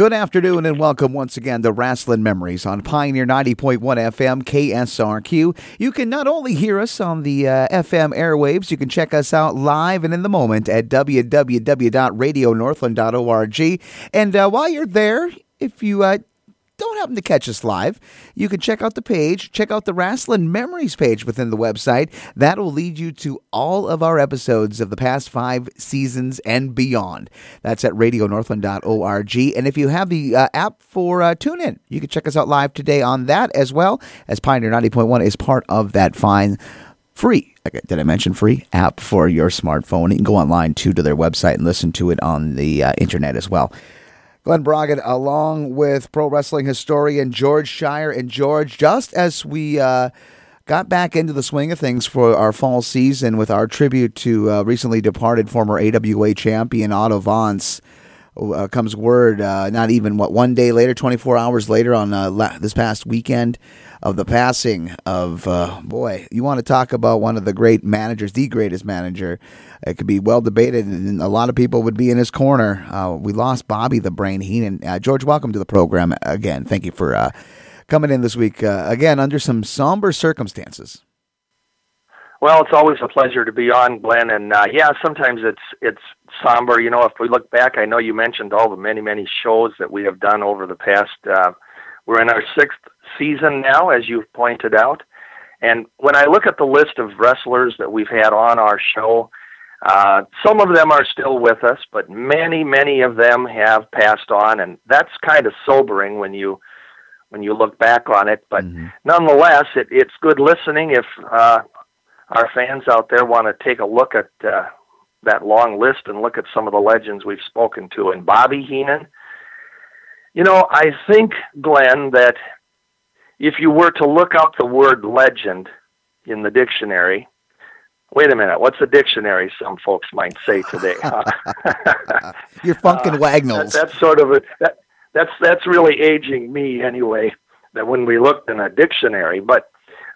Good afternoon and welcome once again to Rasslin' Memories on Pioneer 90.1 FM KSRQ. You can not only hear us on the uh, FM airwaves, you can check us out live and in the moment at www.radionorthland.org. And uh, while you're there, if you uh, don't happen to catch us live, you can check out the page, check out the Rasslin' Memories page within the website. That will lead you to all of our episodes of the past five seasons and beyond. That's at radionorthland.org. And if you have the uh, app for uh, TuneIn, you can check us out live today on that as well, as Pioneer 90.1 is part of that fine free. Did I mention free app for your smartphone? You can go online too to their website and listen to it on the uh, internet as well. Glen Braget, along with pro wrestling historian George Schire. And George, just as we uh, got back into the swing of things for our fall season with our tribute to uh, recently departed former AWA champion Otto Wanz, uh, comes word uh, not even what one day later, 24 hours later on uh, la- this past weekend of the passing of uh, boy. You want to talk about one of the great managers, the greatest manager. It could be well debated, and a lot of people would be in his corner. Uh, we lost Bobby the Brain Heenan. Uh, George, welcome to the program again. Thank you for coming in this week again under some somber circumstances. Well, it's always a pleasure to be on, Glen. And yeah, sometimes it's it's somber. You know, if we look back, I know you mentioned all the many many shows that we have done over the past. Uh, we're in our sixth season now, as you've pointed out. And when I look at the list of wrestlers that we've had on our show, uh, some of them are still with us, but many many of them have passed on, and that's kind of sobering when you when you look back on it. But mm-hmm. nonetheless, it, it's good listening if uh, our fans out there want to take a look at uh, that long list and look at some of the legends we've spoken to. And Bobby Heenan, you know, I think, Glen, that if you were to look up the word legend in the dictionary, wait a minute, what's a dictionary? Some folks might say today. Huh? You're Funk and uh, Wagnalls. That, that's sort of a that, that's that's really aging me anyway. That when we looked in a dictionary, but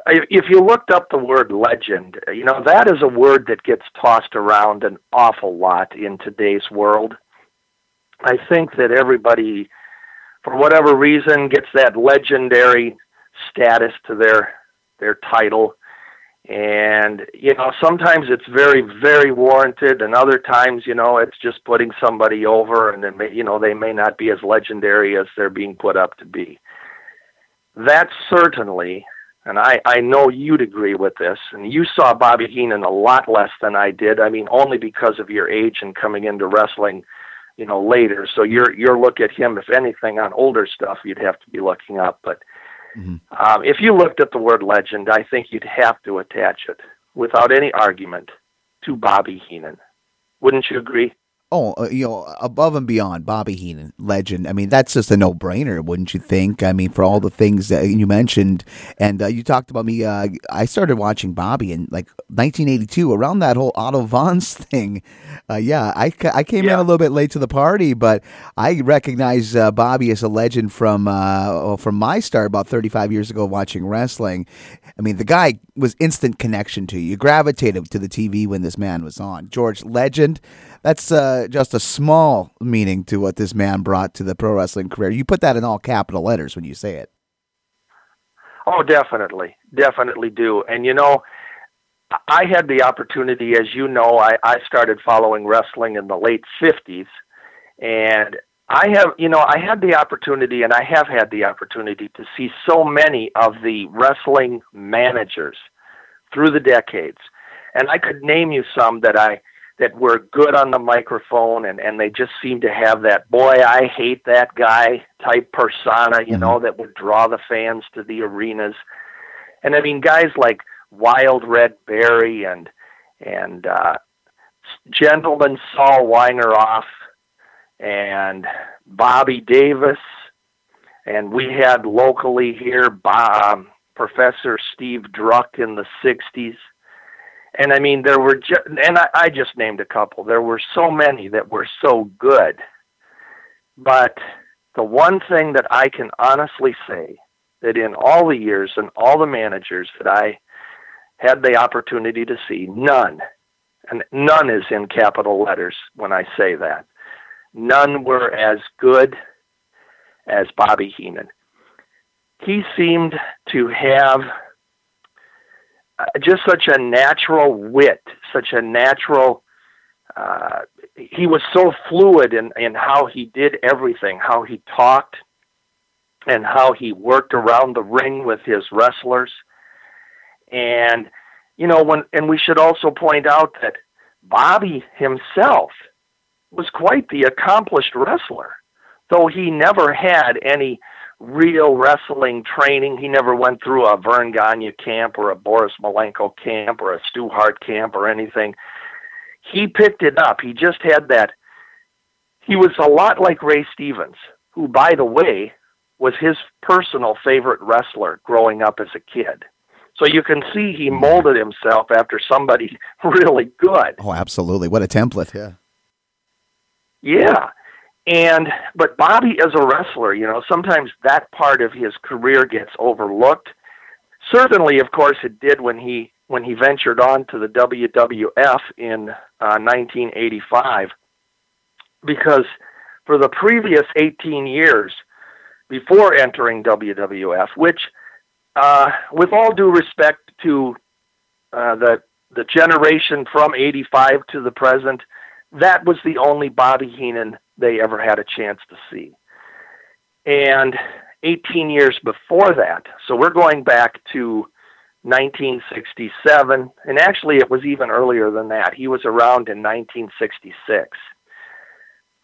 if you looked up the word legend, you know, that is a word that gets tossed around an awful lot in today's world. I think that everybody, for whatever reason, gets that legendary status to their their title. And, you know, sometimes it's very, very warranted, and other times, you know, it's just putting somebody over, and then, you know, they may not be as legendary as they're being put up to be. That certainly and I, I know you'd agree with this, and you saw Bobby Heenan a lot less than I did. I mean, only because of your age and coming into wrestling, you know, later. So your your look at him, if anything, on older stuff, you'd have to be looking up. But mm-hmm. um, if you looked at the word legend, I think you'd have to attach it without any argument to Bobby Heenan. Wouldn't you agree? Oh, uh, you know, above and beyond Bobby Heenan, legend. I mean, that's just a no-brainer, wouldn't you think? I mean, for all the things that you mentioned, and uh, you talked about me. Uh, I started watching Bobby in like 1982, around that whole Otto Wanz thing. Uh, yeah, I, I came yeah. in a little bit late to the party, but I recognize uh, Bobby as a legend from uh, from my start about 35 years ago watching wrestling. I mean, the guy was instant connection to you. You gravitated to the TV when this man was on. George, legend that's uh, just a small meaning to what this man brought to the pro wrestling career. You put that in all capital letters when you say it. Oh, definitely, definitely do. And you know, I had the opportunity, as you know, I, I started following wrestling in the late '50s, and I have, you know, I had the opportunity, and I have had the opportunity to see so many of the wrestling managers through the decades, and I could name you some that I that were good on the microphone and and they just seemed to have that boy I hate that guy type persona, you mm-hmm. know, that would draw the fans to the arenas. And I mean guys like Wild Red Barry and and uh Gentleman Saul Weingeroff and Bobby Davis and we had locally here Bob, um, Professor Steve Druck in the 60s and I mean, there were, ju- and I, I just named a couple. There were so many that were so good. But the one thing that I can honestly say that in all the years and all the managers that I had the opportunity to see, none, and none is in capital letters when I say that, none were as good as Bobby Heenan. He seemed to have uh, just such a natural wit, such a natural. Uh, he was so fluid in, in how he did everything, how he talked, and how he worked around the ring with his wrestlers. And you know, when and we should also point out that Bobby himself was quite the accomplished wrestler, though he never had any real wrestling training. He never went through a Verne Gagne camp or a Boris Malenko camp or a Stu Hart camp or anything. He picked it up. He just had that. He was a lot like Ray Stevens, who, by the way, was his personal favorite wrestler growing up as a kid. So you can see he molded himself after somebody really good. Oh, absolutely. What a template, yeah. Yeah. And but Bobby as a wrestler, you know, sometimes that part of his career gets overlooked. Certainly, of course, it did when he when he ventured on to the WWF in uh, 1985, because for the previous 18 years before entering WWF, which, uh, with all due respect to uh, the the generation from 85 to the present, that was the only Bobby Heenan they ever had a chance to see. And 18 years before that, so we're going back to 1967, and actually it was even earlier than that. He was around in 1966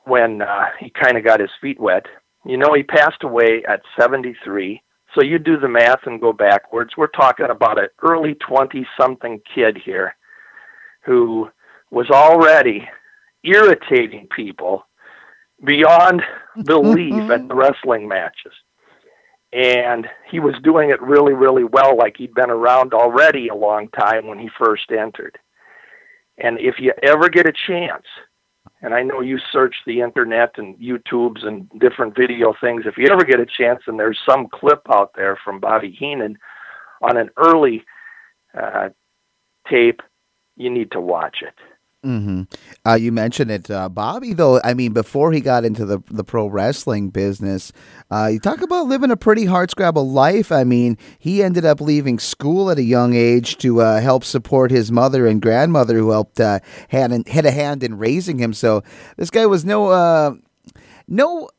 when uh, he kind of got his feet wet. You know, he passed away at 73. So you do the math and go backwards. We're talking about an early 20 something kid here who was already irritating people beyond belief at the wrestling matches. And he was doing it really, really well, like he'd been around already a long time when he first entered. And if you ever get a chance, and I know you search the internet and YouTubes and different video things, if you ever get a chance and there's some clip out there from Bobby Heenan on an early uh, tape, you need to watch it. Mm-hmm. Uh, you mentioned it, uh, Bobby. Though I mean, before he got into the the pro wrestling business, uh, you talk about living a pretty hard scrabble life. I mean, he ended up leaving school at a young age to uh, help support his mother and grandmother, who helped uh, had had a hand in raising him. So this guy was no uh, no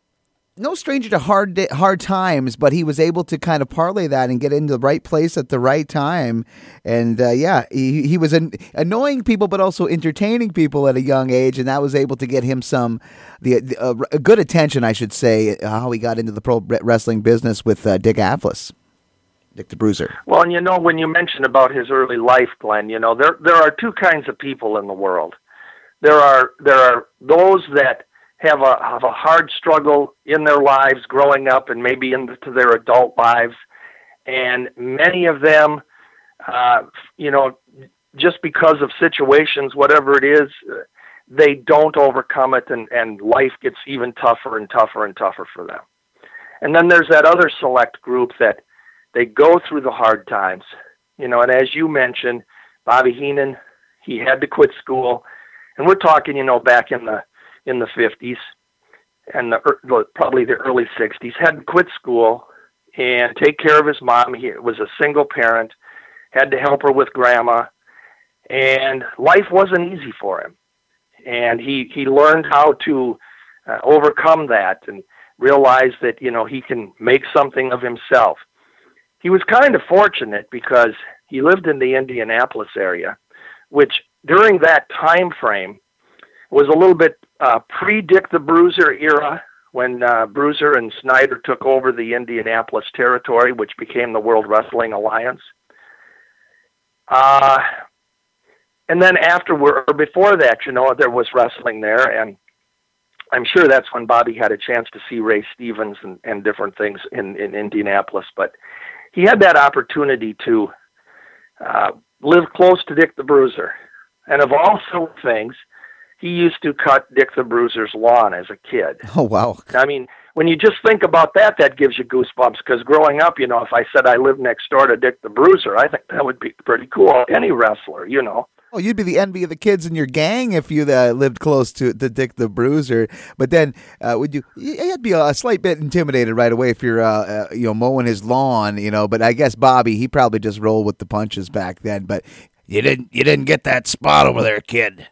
no stranger to hard hard times, but he was able to kind of parlay that and get into the right place at the right time. And uh, yeah, he, he was an, annoying people, but also entertaining people at a young age, and that was able to get him some the, the uh, good attention, I should say. Uh, how he got into the pro wrestling business with uh, Dick Afflis. Dick the Bruiser. Well, and you know, when you mention about his early life, Glen, you know, there there are two kinds of people in the world. There are there are those that have a have a hard struggle in their lives growing up and maybe into their adult lives, and many of them, uh, you know, just because of situations, whatever it is, they don't overcome it, and and life gets even tougher and tougher and tougher for them. And then there's that other select group that they go through the hard times, you know, and as you mentioned, Bobby Heenan, he had to quit school, and we're talking, you know, back in the in the 50s and the probably the early 60s had to quit school and take care of his mom. He was a single parent, had to help her with grandma, and life wasn't easy for him. And he he learned how to uh, overcome that and realize that you know he can make something of himself. He was kind of fortunate because he lived in the Indianapolis area, which during that time frame was a little bit uh, pre Dick the Bruiser era when uh, Bruiser and Snyder took over the Indianapolis territory, which became the World Wrestling Alliance. Uh, and then afterward, or before that, you know, there was wrestling there, and I'm sure that's when Bobby had a chance to see Ray Stevens and, and different things in, in Indianapolis. But he had that opportunity to uh, live close to Dick the Bruiser. And of all things, he used to cut Dick the Bruiser's lawn as a kid. Oh wow! I mean, when you just think about that, that gives you goosebumps. Because growing up, you know, if I said I lived next door to Dick the Bruiser, I think that would be pretty cool. Any wrestler, you know. Oh, you'd be the envy of the kids in your gang if you uh, lived close to, to Dick the Bruiser. But then, uh, would you? You'd be a slight bit intimidated right away if you're, uh, uh, you know, mowing his lawn. You know, but I guess Bobby, he probably just rolled with the punches back then. But you didn't, you didn't get that spot over there, kid.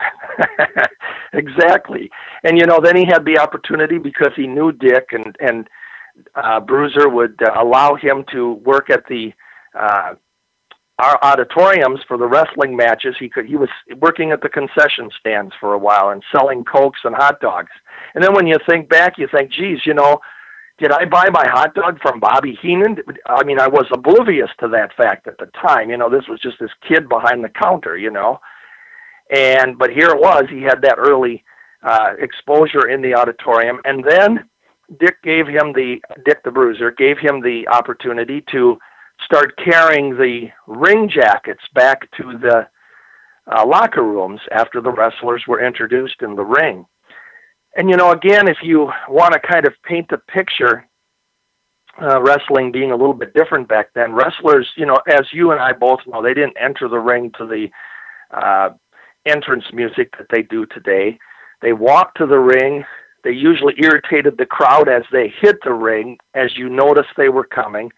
exactly, and you know, then he had the opportunity because he knew Dick, and and uh, Bruiser would uh, allow him to work at the uh, our auditoriums for the wrestling matches. He could he was working at the concession stands for a while and selling cokes and hot dogs. And then when you think back, you think, geez, you know, did I buy my hot dog from Bobby Heenan? I mean, I was oblivious to that fact at the time. You know, this was just this kid behind the counter. You know, and but here it was. He had that early uh, exposure in the auditorium, and then Dick gave him the Dick the Bruiser gave him the opportunity to start carrying the ring jackets back to the uh, locker rooms after the wrestlers were introduced in the ring. And you know, again, if you want to kind of paint the picture, uh, wrestling being a little bit different back then, wrestlers, you know, as you and I both know, they didn't enter the ring to the uh, entrance music that they do today. They walked to the ring. They usually irritated the crowd as they hit the ring, as you noticed they were coming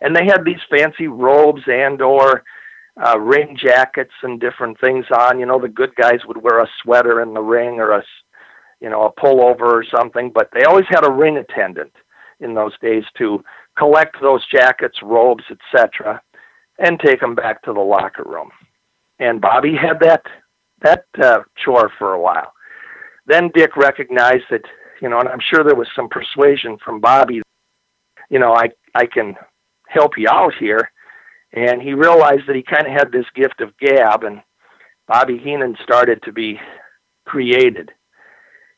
and they had these fancy robes and or uh, ring jackets and different things on. You know, the good guys would wear a sweater in the ring or a, you know, a pullover or something, but they always had a ring attendant in those days to collect those jackets, robes, etc., and take them back to the locker room. And Bobby had that that uh, chore for a while. Then Dick recognized that, you know, and I'm sure there was some persuasion from Bobby. You know, I I can help you out here. And he realized that he kind of had this gift of gab, and Bobby Heenan started to be created.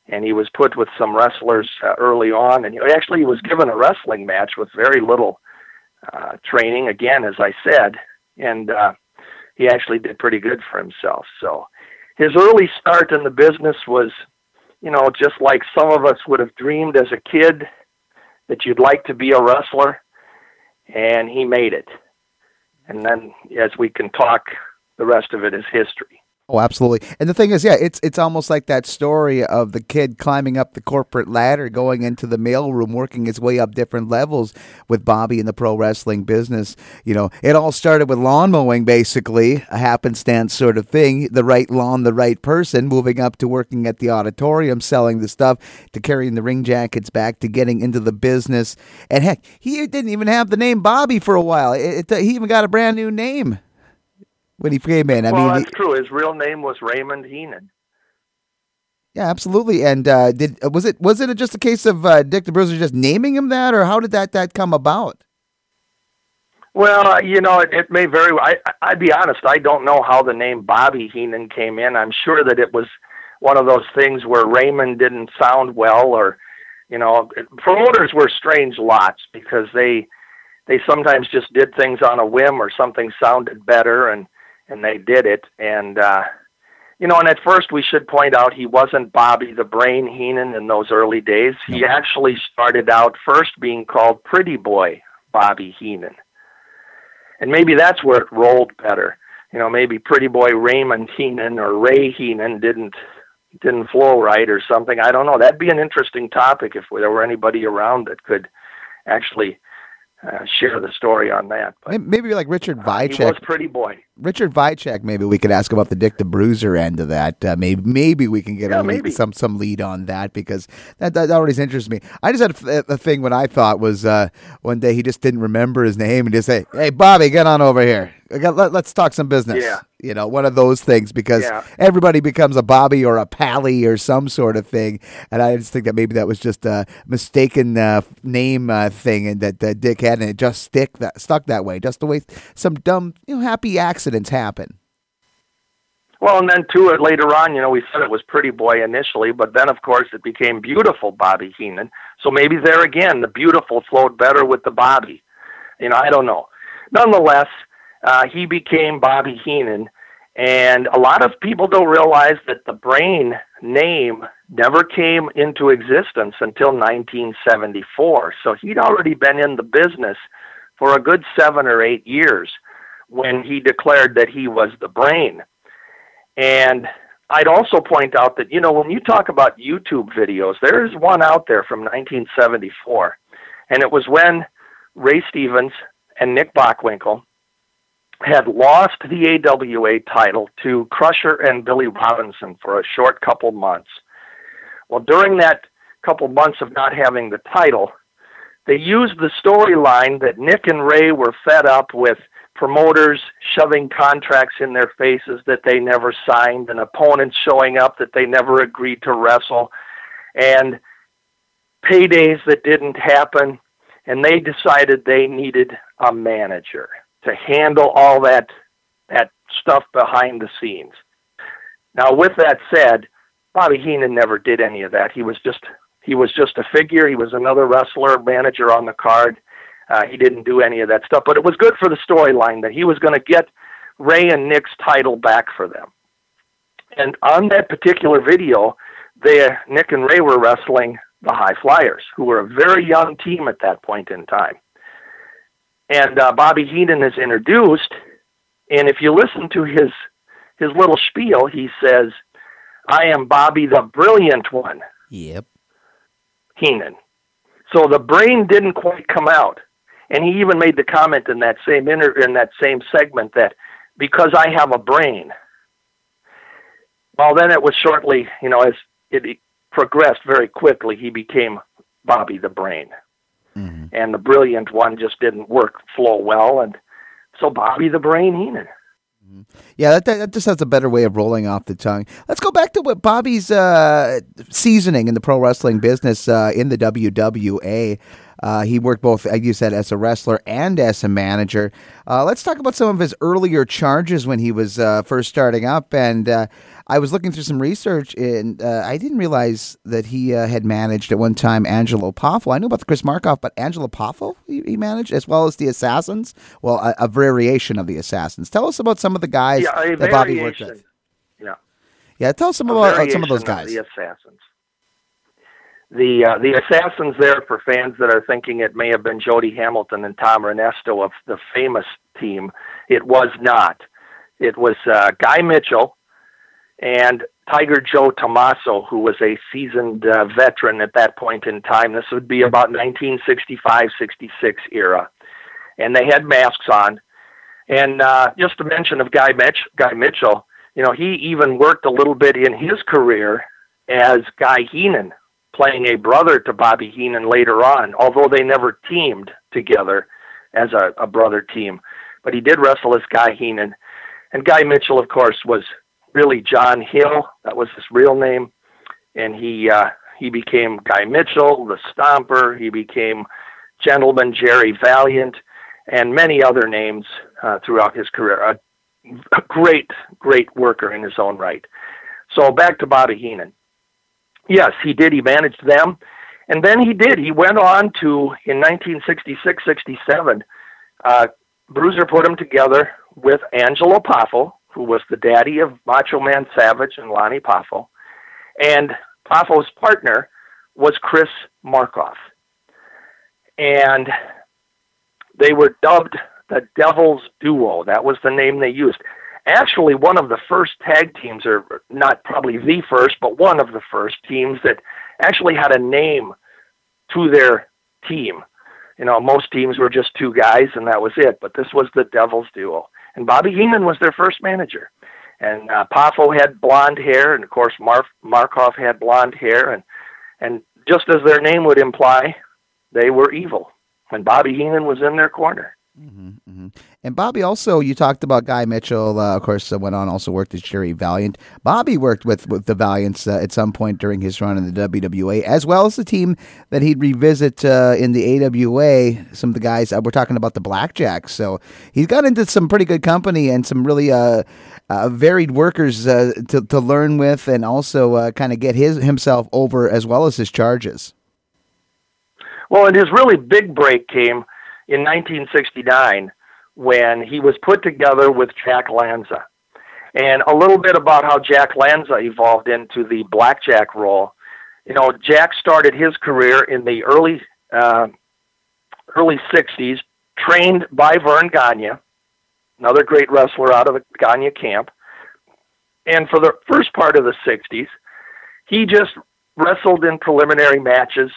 And he was put with some wrestlers uh, early on, and he, actually he was given a wrestling match with very little uh, training. Again, as I said, and uh, he actually did pretty good for himself. So his early start in the business was, you know, just like some of us would have dreamed as a kid that you'd like to be a wrestler and he made it. And then, as we can talk, the rest of it is history. Oh, absolutely. And the thing is, yeah, it's it's almost like that story of the kid climbing up the corporate ladder, going into the mailroom, working his way up different levels with Bobby in the pro wrestling business. You know, it all started with lawn mowing, basically, a happenstance sort of thing. The right lawn, the right person, moving up to working at the auditorium, selling the stuff, to carrying the ring jackets back, to getting into the business. And heck, he didn't even have the name Bobby for a while. It, it, he even got a brand new name when he came in. I well, mean, that's true. His real name was Raymond Heenan. Yeah, absolutely. And uh, did was it was it just a case of uh, Dick the Bruiser just naming him that, or how did that that come about? Well, uh, you know, it, it may very. I, I'd be honest. I don't know how the name Bobby Heenan came in. I'm sure that it was one of those things where Raymond didn't sound well, or you know, promoters were strange lots because they they sometimes just did things on a whim or something sounded better and and they did it. And uh, you know, and at first we should point out he wasn't Bobby the Brain Heenan in those early days. He actually started out first being called Pretty Boy Bobby Heenan, and maybe that's where it rolled better. You know, maybe Pretty Boy Raymond Heenan or Ray Heenan didn't didn't flow right or something. I don't know. That'd be an interesting topic if there were anybody around that could actually uh, share the story on that. But, maybe like Richard Vicek. Uh, he was pretty boy. Richard Vicek. Maybe we could ask about the Dick the Bruiser end of that. Uh, maybe maybe we can get yeah, lead, some some lead on that because that that always interests me. I just had a, a thing when I thought was uh, one day he just didn't remember his name and just say, "Hey, Bobby, get on over here." Let, us talk some business. Yeah. You know, one of those things because yeah. everybody becomes a Bobby or a Pally or some sort of thing. And I just think that maybe that was just a mistaken uh, name uh, thing and that uh, Dick had, and it just stick that stuck that way, just the way some dumb, you know, happy accidents happen. Well, and then too, later on, you know, we said it was Pretty Boy initially, but then of course it became Beautiful Bobby Heenan. So maybe there again, the beautiful flowed better with the Bobby. You know, I don't know. Nonetheless, uh, he became Bobby Heenan. And a lot of people don't realize that the Brain name never came into existence until 1974. So he'd already been in the business for a good seven or eight years when he declared that he was the brain. And I'd also point out that, you know, when you talk about YouTube videos, there's one out there from 1974. And it was when Ray Stevens and Nick Bockwinkel had lost the AWA title to Crusher and Billy Robinson for a short couple months. Well, during that couple months of not having the title, they used the storyline that Nick and Ray were fed up with promoters shoving contracts in their faces that they never signed and opponents showing up that they never agreed to wrestle and paydays that didn't happen and they decided they needed a manager to handle all that that stuff behind the scenes. Now with that said, Bobby Heenan never did any of that. He was just he was just a figure. He was another wrestler, manager on the card. Uh, he didn't do any of that stuff, but it was good for the storyline that he was going to get Ray and Nick's title back for them. And on that particular video, they, Nick and Ray were wrestling the High Flyers, who were a very young team at that point in time. And uh, Bobby Heenan is introduced, and if you listen to his his little spiel, he says, "I am Bobby the Brilliant One." Yep. Heenan. So the brain didn't quite come out. And he even made the comment in that same inter- in that same segment that because I have a brain. Well, then it was shortly, you know, as it progressed very quickly, he became Bobby the Brain. Mm-hmm. And the brilliant one just didn't work flow well, and so Bobby the Brain Heenan. Yeah, that, that, just has a better way of rolling off the tongue. Let's go back to what Bobby's uh, seasoning in the pro wrestling business uh, in the WWA. Uh, he worked both, like you said, as a wrestler and as a manager. Uh, let's talk about some of his earlier charges when he was uh, first starting up. And uh, I was looking through some research, and uh, I didn't realize that he uh, had managed at one time Angelo Poffo. I knew about the Chris Markoff, but Angelo Poffo he, he, managed as well as the Assassins. Well, a, a, variation of the Assassins. Tell us about some of the guys yeah, that Bobby worked with. Yeah, yeah. Tell us some about some of those guys. the Assassins the uh, the assassins there for fans that are thinking it may have been Jody Hamilton and Tom Renesto of the famous team. It was not. It was uh, Guy Mitchell and Tiger Joe Tomaso, who was a seasoned uh, veteran at that point in time. This would be about 1965 66 era. And they had masks on. And uh, just to mention of Guy, Mitch, Guy Mitchell, you know, he even worked a little bit in his career as Guy Heenan playing a brother to Bobby Heenan later on, although they never teamed together as a, a brother team. But he did wrestle as Guy Heenan. And Guy Mitchell, of course, was really John Hill. That was his real name. And he uh, he became Guy Mitchell, the Stomper. He became Gentleman Jerry Valiant, and many other names uh, throughout his career. A, a great, great worker in his own right. So back to Bobby Heenan. Yes, he did. He managed them. And then he did. He went on to, in 1966 67, uh, Bruiser put him together with Angelo Poffo, who was the daddy of Macho Man Savage and Lonnie Poffo. And Poffo's partner was Chris Markoff. And they were dubbed the Devil's Duo. That was the name they used actually one of the first tag teams, or not probably the first, but one of the first teams that actually had a name to their team. You know, most teams were just two guys and that was it, but this was the Devil's Duo. And Bobby Heenan was their first manager. And uh, Poffo had blonde hair, and of course Mar- Markoff had blonde hair, and and just as their name would imply, they were evil. And Bobby Heenan was in their corner. Mm-hmm, mm-hmm. And Bobby also, you talked about Guy Mitchell, uh, of course, uh, went on also worked as Jerry Valiant. Bobby worked with, with the Valiants uh, at some point during his run in the WWA, as well as the team that he'd revisit uh, in the AWA. Some of the guys, uh, we're talking about the Blackjacks. So he's got into some pretty good company and some really uh, varied workers to, to learn with and also kind of get his himself over as well as his charges. Well, and his really big break came – in 1969 when he was put together with Jack Lanza. And a little bit about how Jack Lanza evolved into the blackjack role. You know, Jack started his career in the early uh, early 60s, trained by Verne Gagne, another great wrestler out of the Gagne camp. And for the first part of the 60s, he just wrestled in preliminary matches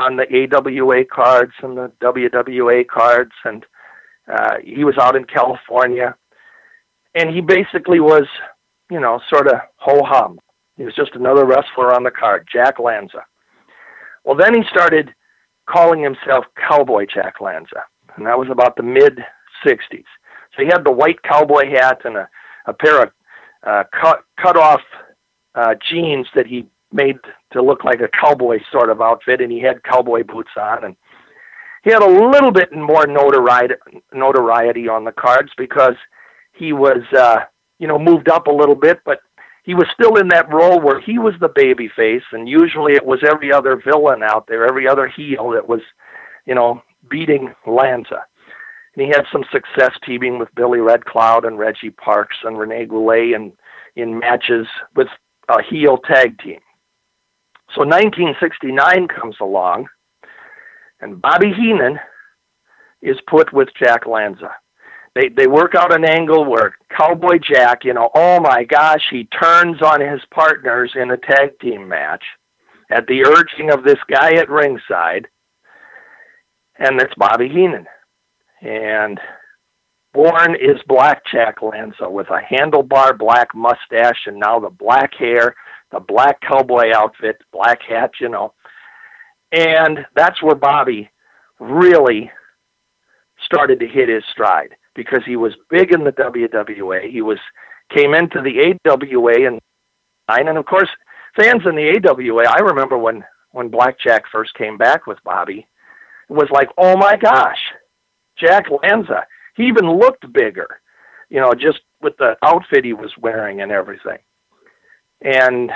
on the AWA cards and the WWA cards, and uh, he was out in California, and he basically was, you know, sort of ho hum. He was just another wrestler on the card, Jack Lanza. Well, then he started calling himself Cowboy Jack Lanza, and that was about the mid 60s. So he had the white cowboy hat and a, a pair of uh, cut cut off uh, jeans that he made to look like a cowboy sort of outfit, and he had cowboy boots on, and he had a little bit more notoriety notoriety on the cards because he was uh, you know moved up a little bit, but he was still in that role where he was the baby face, and usually it was every other villain out there, every other heel that was, you know, beating Lanza. And he had some success teaming with Billy Red Cloud and Reggie Parks and Rene Goulet and in matches with a heel tag team. So 1969 comes along, and Bobby Heenan is put with Jack Lanza. They they work out an angle where Cowboy Jack, you know, oh my gosh, he turns on his partners in a tag team match at the urging of this guy at ringside, and it's Bobby Heenan. And born is Black Jack Lanza with a handlebar black mustache and now the black hair, the black cowboy outfit, black hat, you know. And that's where Bobby really started to hit his stride because he was big in the WWA. He was came into the AWA and and of course fans in the AWA. I remember when when Blackjack first came back with Bobby, it was like, oh my gosh, Jack Lanza. He even looked bigger, you know, just with the outfit he was wearing and everything. And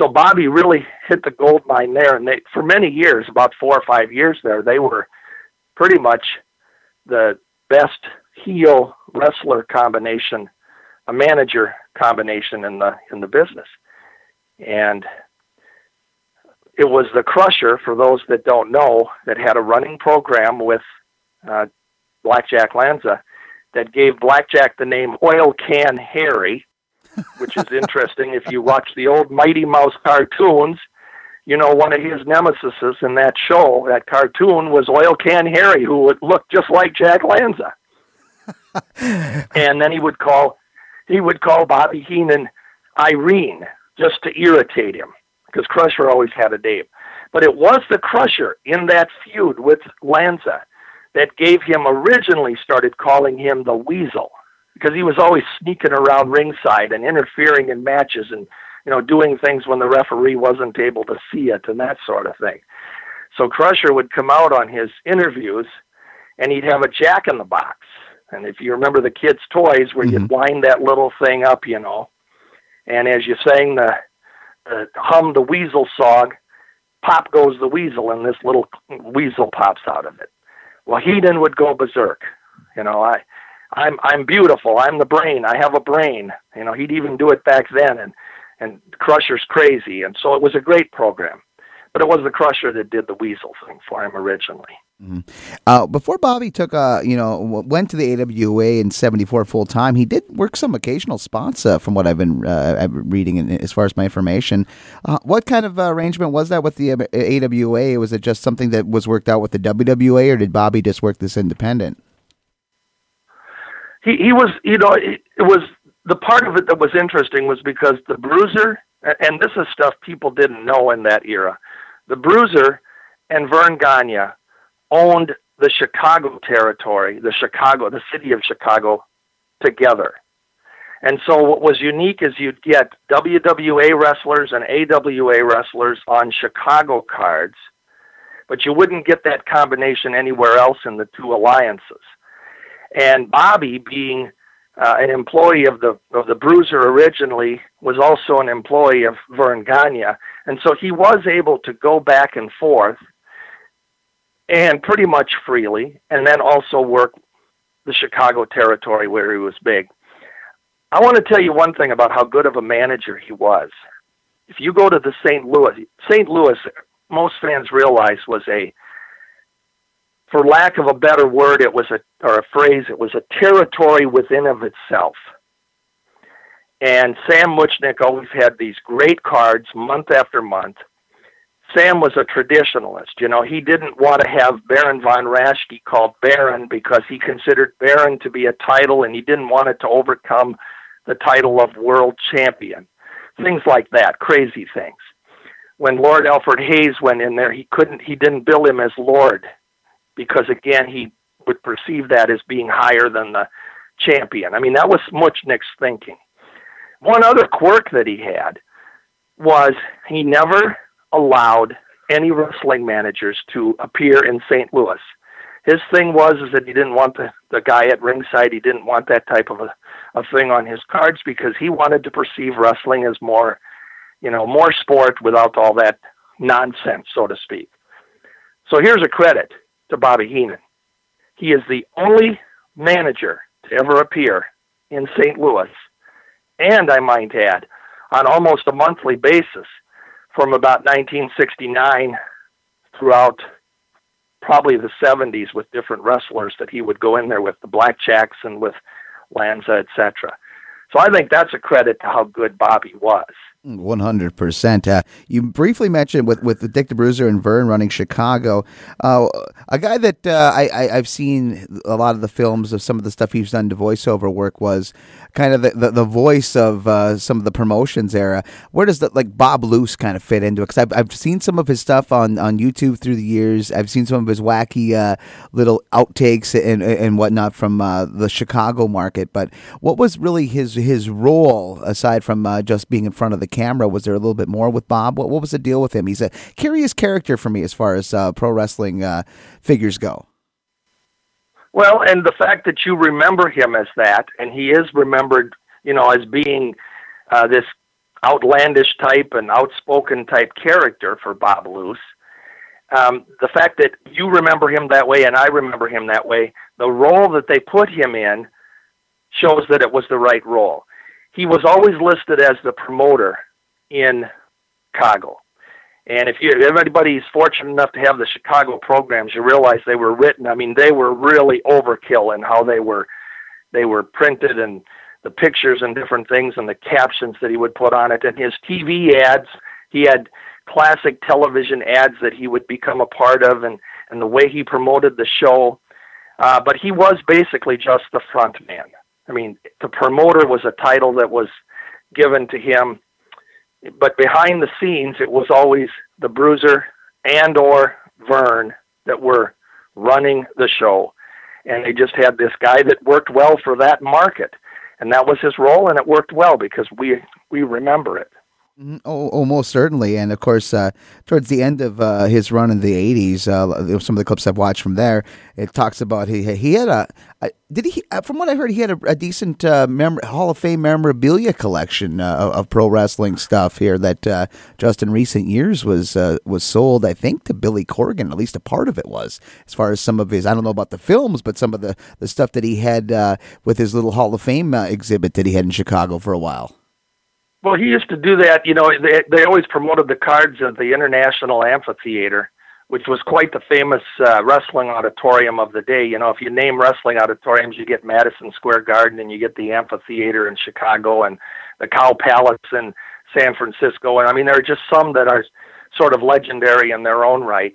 so Bobby really hit the gold mine there. And they, for many years, about four or five years there, they were pretty much the best heel wrestler combination, a manager combination in the in the business, and it was the Crusher. For those that don't know, that had a running program with uh, Blackjack Lanza that gave Blackjack the name Oil Can Harry, which is interesting. if you watch the old Mighty Mouse cartoons, you know one of his nemesis in that show, that cartoon, was Oil Can Harry, who would look just like Jack Lanza. and then he would call he would call Bobby Heenan Irene just to irritate him because Crusher always had a name. But it was the Crusher in that feud with Lanza that gave him originally started calling him the Weasel because he was always sneaking around ringside and interfering in matches and you know doing things when the referee wasn't able to see it and that sort of thing. So Crusher would come out on his interviews and he'd have a jack in the box and if you remember the kids' toys where mm-hmm. you wind that little thing up, you know, and as you sang the, the hum the weasel song, pop goes the weasel, and this little weasel pops out of it. Well, Heenan would go berserk. You know, I, I'm I'm beautiful. I'm the brain. I have a brain. You know, he'd even do it back then, and and Crusher's crazy, and so it was a great program. But it was the Crusher that did the weasel thing for him originally. Mm-hmm. Uh, before Bobby took, uh, you know, went to the AWA in '74 full time, he did work some occasional spots, uh, from what I've been uh, reading. In, as far as my information, uh, what kind of arrangement was that with the AWA? Was it just something that was worked out with the WWA, or did Bobby just work this independent? He he was, you know, it, it was the part of it that was interesting was because the Bruiser, and this is stuff people didn't know in that era, the Bruiser and Verne Gagne owned the Chicago territory, the Chicago, the city of Chicago together. And so what was unique is you'd get WWA wrestlers and AWA wrestlers on Chicago cards, but you wouldn't get that combination anywhere else in the two alliances. And Bobby, being uh, an employee of the of the Bruiser originally, was also an employee of Verne Gagne, and so he was able to go back and forth and pretty much freely, and then also work the Chicago territory where he was big. I want to tell you one thing about how good of a manager he was. If you go to the St. Louis, St. Louis, most fans realize was a for lack of a better word, it was a or a phrase. It was a territory within of itself. And Sam Muchnick always had these great cards month after month. Sam was a traditionalist. You know, he didn't want to have Baron von Raschke called Baron because he considered Baron to be a title and he didn't want it to overcome the title of world champion. Things like that, crazy things. When Lord Alfred Hayes went in there, he couldn't he didn't bill him as Lord because again he would perceive that as being higher than the champion. I mean, that was Muchnick's thinking. One other quirk that he had was he never allowed any wrestling managers to appear in St. Louis. His thing was is that he didn't want the, the guy at ringside. He didn't want that type of a, a thing on his cards because he wanted to perceive wrestling as more, you know, more sport without all that nonsense, so to speak. So here's a credit to Bobby Heenan. He is the only manager to ever appear in St. Louis, and I might add, on almost a monthly basis from about 1969 throughout probably the 70s with different wrestlers that he would go in there with the Blackjacks and with Lanza, etc. So I think that's a credit to how good Bobby was. One hundred percent. Uh, you briefly mentioned with with Dick the Bruiser and Verne running Chicago, uh, a guy that uh, I, I have seen a lot of the films of some of the stuff he's done to voiceover work was kind of the the, the voice of uh, some of the promotions era. Where does the like Bob Luce kind of fit into it? Because I've I've seen some of his stuff on, on YouTube through the years. I've seen some of his wacky uh, little outtakes and and whatnot from uh, the Chicago market. But what was really his his role aside from just being in front of the camera? Was there a little bit more with Bob? What, what was the deal with him? He's a curious character for me as far as uh, pro wrestling uh, figures go. Well, and the fact that you remember him as that, and he is remembered, you know, as being uh, this outlandish type and outspoken type character for Bob Luce. Um, the fact that you remember him that way and I remember him that way, the role that they put him in shows that it was the right role. He was always listed as the promoter in Chicago. And if you if anybody's fortunate enough to have the Chicago programs, you realize they were written. I mean, they were really overkill in how they were they were printed and the pictures and different things and the captions that he would put on it. And his TV ads, he had classic television ads that he would become a part of, and and the way he promoted the show. Uh, but he was basically just the front man. I mean, the promoter was a title that was given to him but behind the scenes, it was always the Bruiser and or Verne that were running the show, and they just had this guy that worked well for that market, and that was his role, and it worked well because we we remember it. Oh, oh, most certainly, and of course, uh, towards the end of uh, his run in the '80s, uh, some of the clips I've watched from there, it talks about he he had a, did he uh, from what I heard he had a, a decent uh, mem- Hall of Fame memorabilia collection uh, of, of, pro wrestling stuff here that just in recent years was was sold, I think, to Billy Corgan. At least a part of it was, as far as some of his I don't know about the films, but some of the the stuff that he had with his little Hall of Fame exhibit that he had in Chicago for a while. Well, he used to do that. You know, they they always promoted the cards at the International Amphitheater, which was quite the famous uh, wrestling auditorium of the day. You know, if you name wrestling auditoriums, you get Madison Square Garden, and you get the amphitheater in Chicago, and the Cow Palace in San Francisco. And I mean, there are just some that are sort of legendary in their own right.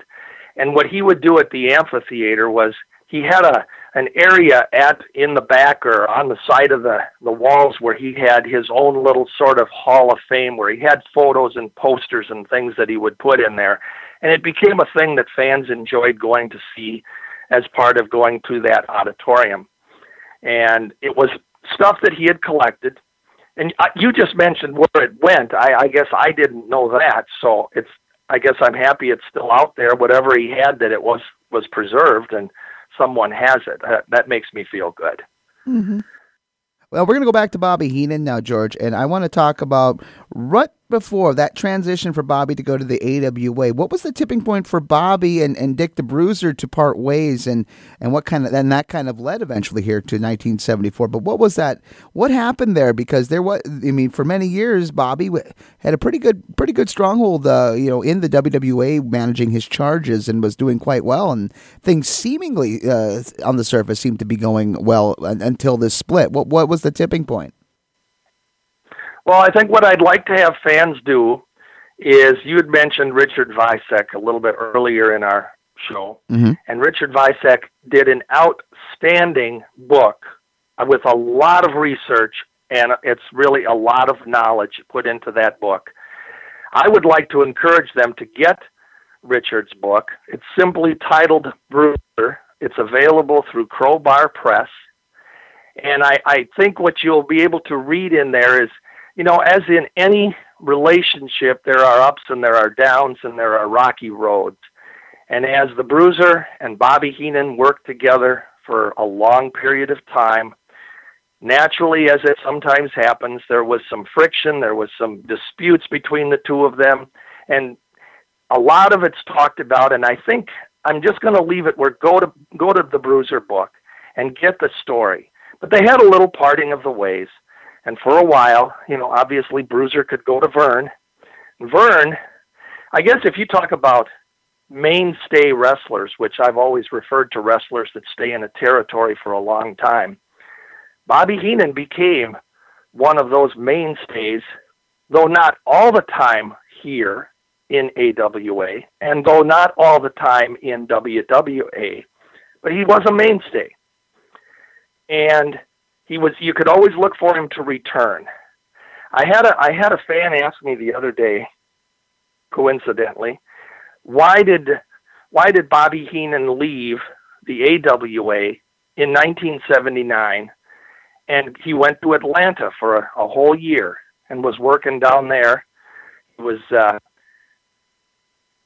And what he would do at the amphitheater was he had a an area at in the back or on the side of the the walls where he had his own little sort of hall of fame where he had photos and posters and things that he would put in there. And it became a thing that fans enjoyed going to see as part of going to that auditorium. And it was stuff that he had collected. And you just mentioned where it went. I i guess i didn't know that. So it's i guess i'm happy it's still out there whatever he had that it was was preserved. And someone has it. That, that makes me feel good. Mm-hmm. Well, we're going to go back to Bobby Heenan now, George, and I want to talk about what before that transition for Bobby to go to the AWA, what was the tipping point for Bobby and, and Dick the Bruiser to part ways, and and what kind of and that kind of led eventually here to 1974. But what was that? What happened there? Because there was, I mean, for many years, Bobby had a pretty good, pretty good stronghold, uh, you know, in the WWA, managing his charges and was doing quite well, and things seemingly uh, on the surface seemed to be going well until this split. What what was the tipping point? Well, I think what I'd like to have fans do is you had mentioned Richard Vicek a little bit earlier in our show, mm-hmm. and Richard Vicek did an outstanding book with a lot of research, and it's really a lot of knowledge put into that book. I would like to encourage them to get Richard's book. It's simply titled Bruiser. It's available through Crowbar Press. And I, I think what you'll be able to read in there is you know, as in any relationship, there are ups and there are downs and there are rocky roads. And as the Bruiser and Bobby Heenan worked together for a long period of time, naturally, as it sometimes happens, there was some friction, there was some disputes between the two of them, and a lot of it's talked about. And I think I'm just going to leave it where go to go to the Bruiser book and get the story. But they had a little parting of the ways. And for a while, you know, obviously Bruiser could go to Verne. Verne, I guess if you talk about mainstay wrestlers, which I've always referred to wrestlers that stay in a territory for a long time, Bobby Heenan became one of those mainstays, though not all the time here in AWA, and though not all the time in WWA, but he was a mainstay. And he was you could always look for him to return. I had a I had a fan ask me the other day, coincidentally, why did why did Bobby Heenan leave the AWA in 1979 and he went to Atlanta for a, a whole year and was working down there. He was uh,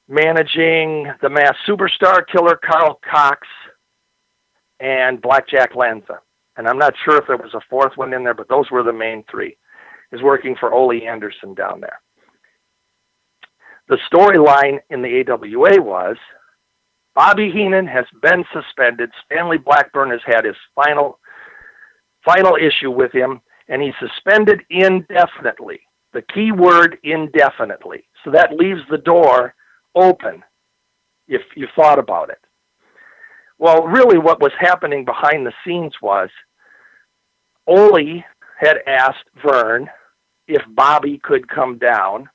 managing the Masked Superstar Killer Karl Kox and Blackjack Lanza and I'm not sure if there was a fourth one in there, but those were the main three. Is working for Ole Anderson down there. The storyline in the AWA was Bobby Heenan has been suspended. Stanley Blackburn has had his final final issue with him, and he's suspended indefinitely. The key word indefinitely. So that leaves the door open if you thought about it. Well, really, what was happening behind the scenes was Ole had asked Verne if Bobby could come down.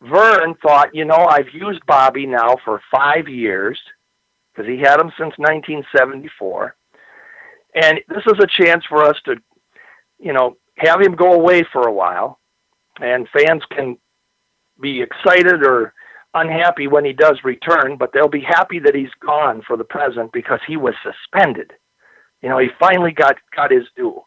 Verne thought, you know, I've used Bobby now for five years because he had him since 1974. And this is a chance for us to, you know, have him go away for a while. And fans can be excited or unhappy when he does return, but they'll be happy that he's gone for the present because he was suspended. You know, he finally got got his due.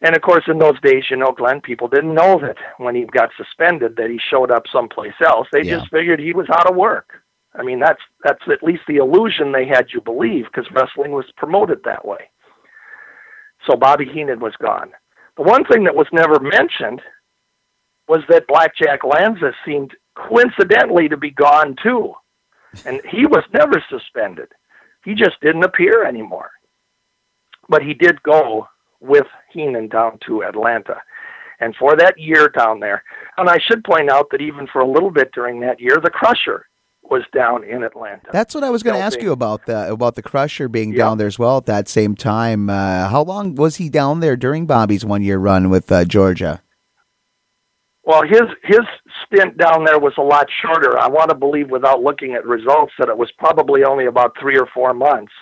And of course, in those days, you know, Glen, people didn't know that when he got suspended that he showed up someplace else. They yeah. just figured he was out of work. I mean, that's that's at least the illusion they had you believe because wrestling was promoted that way. So Bobby Heenan was gone. The one thing that was never mentioned was that Blackjack Lanza seemed coincidentally to be gone too. And he was never suspended. He just didn't appear anymore. But he did go with Heenan down to Atlanta. And for that year down there, and I should point out that even for a little bit during that year, the Crusher was down in Atlanta. That's what I was going to ask you about the about the Crusher being yep. down there as well at that same time. Uh, how long was he down there during Bobby's one year run with uh, Georgia? Well, his his stint down there was a lot shorter. I want to believe, without looking at results, that it was probably only about three or four months,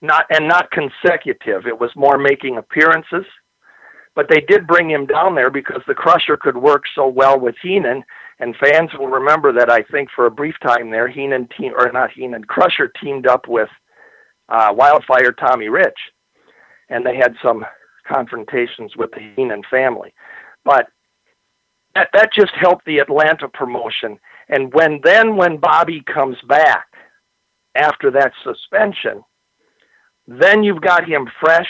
not and not consecutive. It was more making appearances, but they did bring him down there because the Crusher could work so well with Heenan, and fans will remember that. I think for a brief time there, Heenan team or not Heenan Crusher teamed up with uh, Wildfire Tommy Rich, and they had some confrontations with the Heenan family, but that that just helped the Atlanta promotion. And when then when Bobby comes back after that suspension, then you've got him fresh,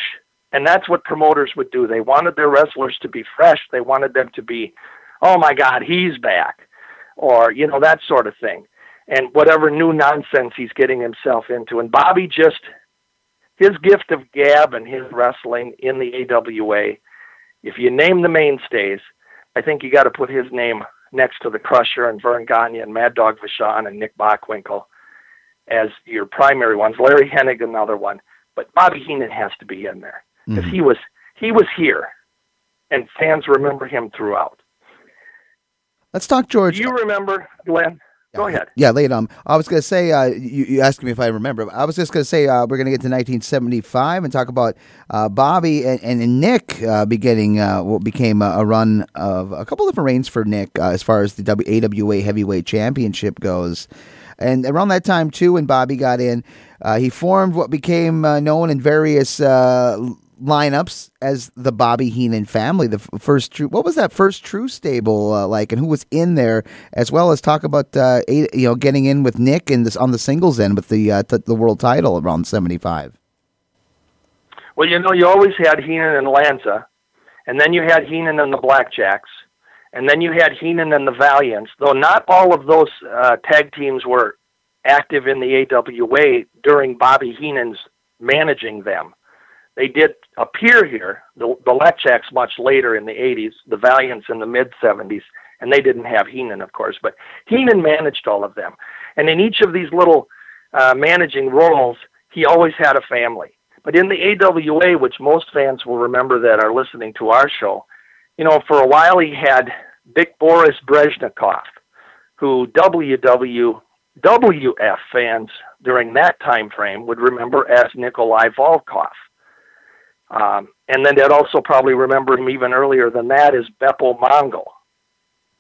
and that's what promoters would do. They wanted their wrestlers to be fresh. They wanted them to be oh my God, he's back, or you know that sort of thing, and whatever new nonsense he's getting himself into. And Bobby just his gift of gab and his wrestling in the AWA. If you name the mainstays, I think you got to put his name next to the Crusher and Verne Gagne and Mad Dog Vachon and Nick Bockwinkel as your primary ones. Larry Hennig, another one, but Bobby Heenan has to be in there because mm-hmm. he was he was here, and fans remember him throughout. Let's talk George. Do you remember, Glen? Go ahead. Yeah, late on. I was going to say, uh, you, you, asked me if I remember. I was just going to say uh, we're going to get to 1975 and talk about uh, Bobby and, and Nick uh, beginning uh, what became a, a, run of a couple different reigns for Nick uh, as far as the w- AWA Heavyweight Championship goes. And around that time, too, when Bobby got in, he formed what became known in various lineups as the Bobby Heenan family. The first true, what was that first true stable uh, like, and who was in there, as well as talk about uh, eight, you know getting in with Nick and this on the singles end with the uh, t- the world title around seventy five. Well, you know, you always had Heenan and Lanza, and then you had Heenan and the Blackjacks, and then you had Heenan and the Valiants. Though not all of those uh, tag teams were active in the AWA during Bobby Heenan's managing them. They did appear here, the, the Blackjacks much later in the 80s, the Valiants in the mid 70s, and they didn't have Heenan, of course, but Heenan managed all of them. And in each of these little uh, managing roles, he always had a family. But in the AWA, which most fans will remember that are listening to our show, you know, for a while he had Big Boris Brezhnikov, who WWF fans during that time frame would remember as Nikolai Volkov. Um, and then they'd also probably remember him even earlier than that is Beppo Mongol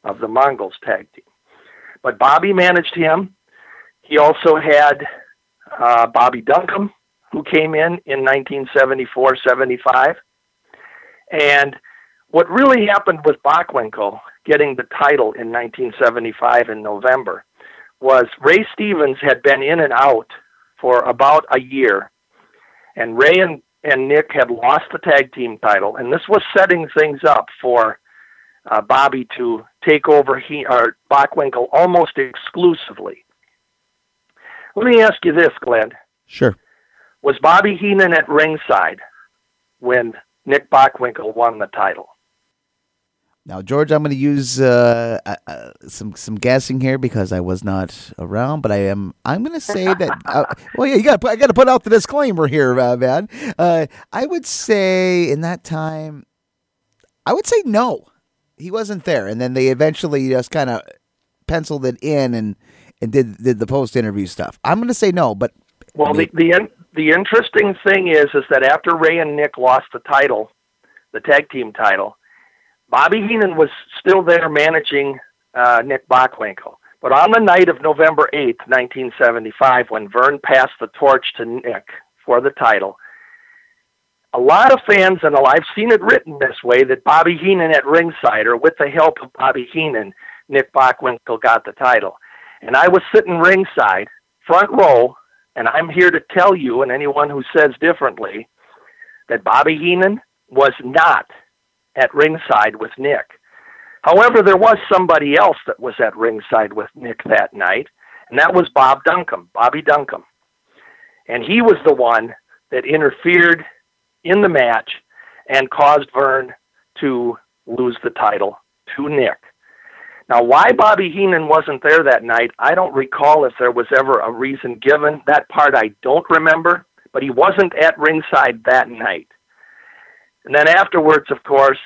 of the Mongols tag team. But Bobby managed him. He also had uh, Bobby Duncum, who came in in 1974 75. And what really happened with Bockwinkel getting the title in 1975 in November was Ray Stevens had been in and out for about a year. And Ray and and Nick had lost the tag team title, and this was setting things up for uh, Bobby to take over he or Bockwinkel almost exclusively. Let me ask you this, Glen. Sure. Was Bobby Heenan at ringside when Nick Bockwinkel won the title? Now, George, I'm going to use uh, uh, uh, some some guessing here because I was not around, but I am. I'm going to say that. Uh, well, yeah, you got. I got to put out the disclaimer here, uh, man. Uh, I would say in that time, I would say no, he wasn't there, and then they eventually just kind of penciled it in and and did did the post interview stuff. I'm going to say no, but well, the the the interesting thing is is that after Ray and Nick lost the title, the tag team title Bobby Heenan was still there managing uh, Nick Bockwinkel. But on the night of November 8th, 1975, when Verne passed the torch to Nick for the title, a lot of fans, and I've seen it written this way, that Bobby Heenan at ringside, or with the help of Bobby Heenan, Nick Bockwinkel got the title. And I was sitting ringside, front row, and I'm here to tell you, and anyone who says differently, that Bobby Heenan was not at ringside with Nick. However, there was somebody else that was at ringside with Nick that night, and that was Bob Duncum, Bobby Duncum. And he was the one that interfered in the match and caused Verne to lose the title to Nick. Now, why Bobby Heenan wasn't there that night, I don't recall if there was ever a reason given. That part I don't remember, but he wasn't at ringside that night. And then afterwards, of course,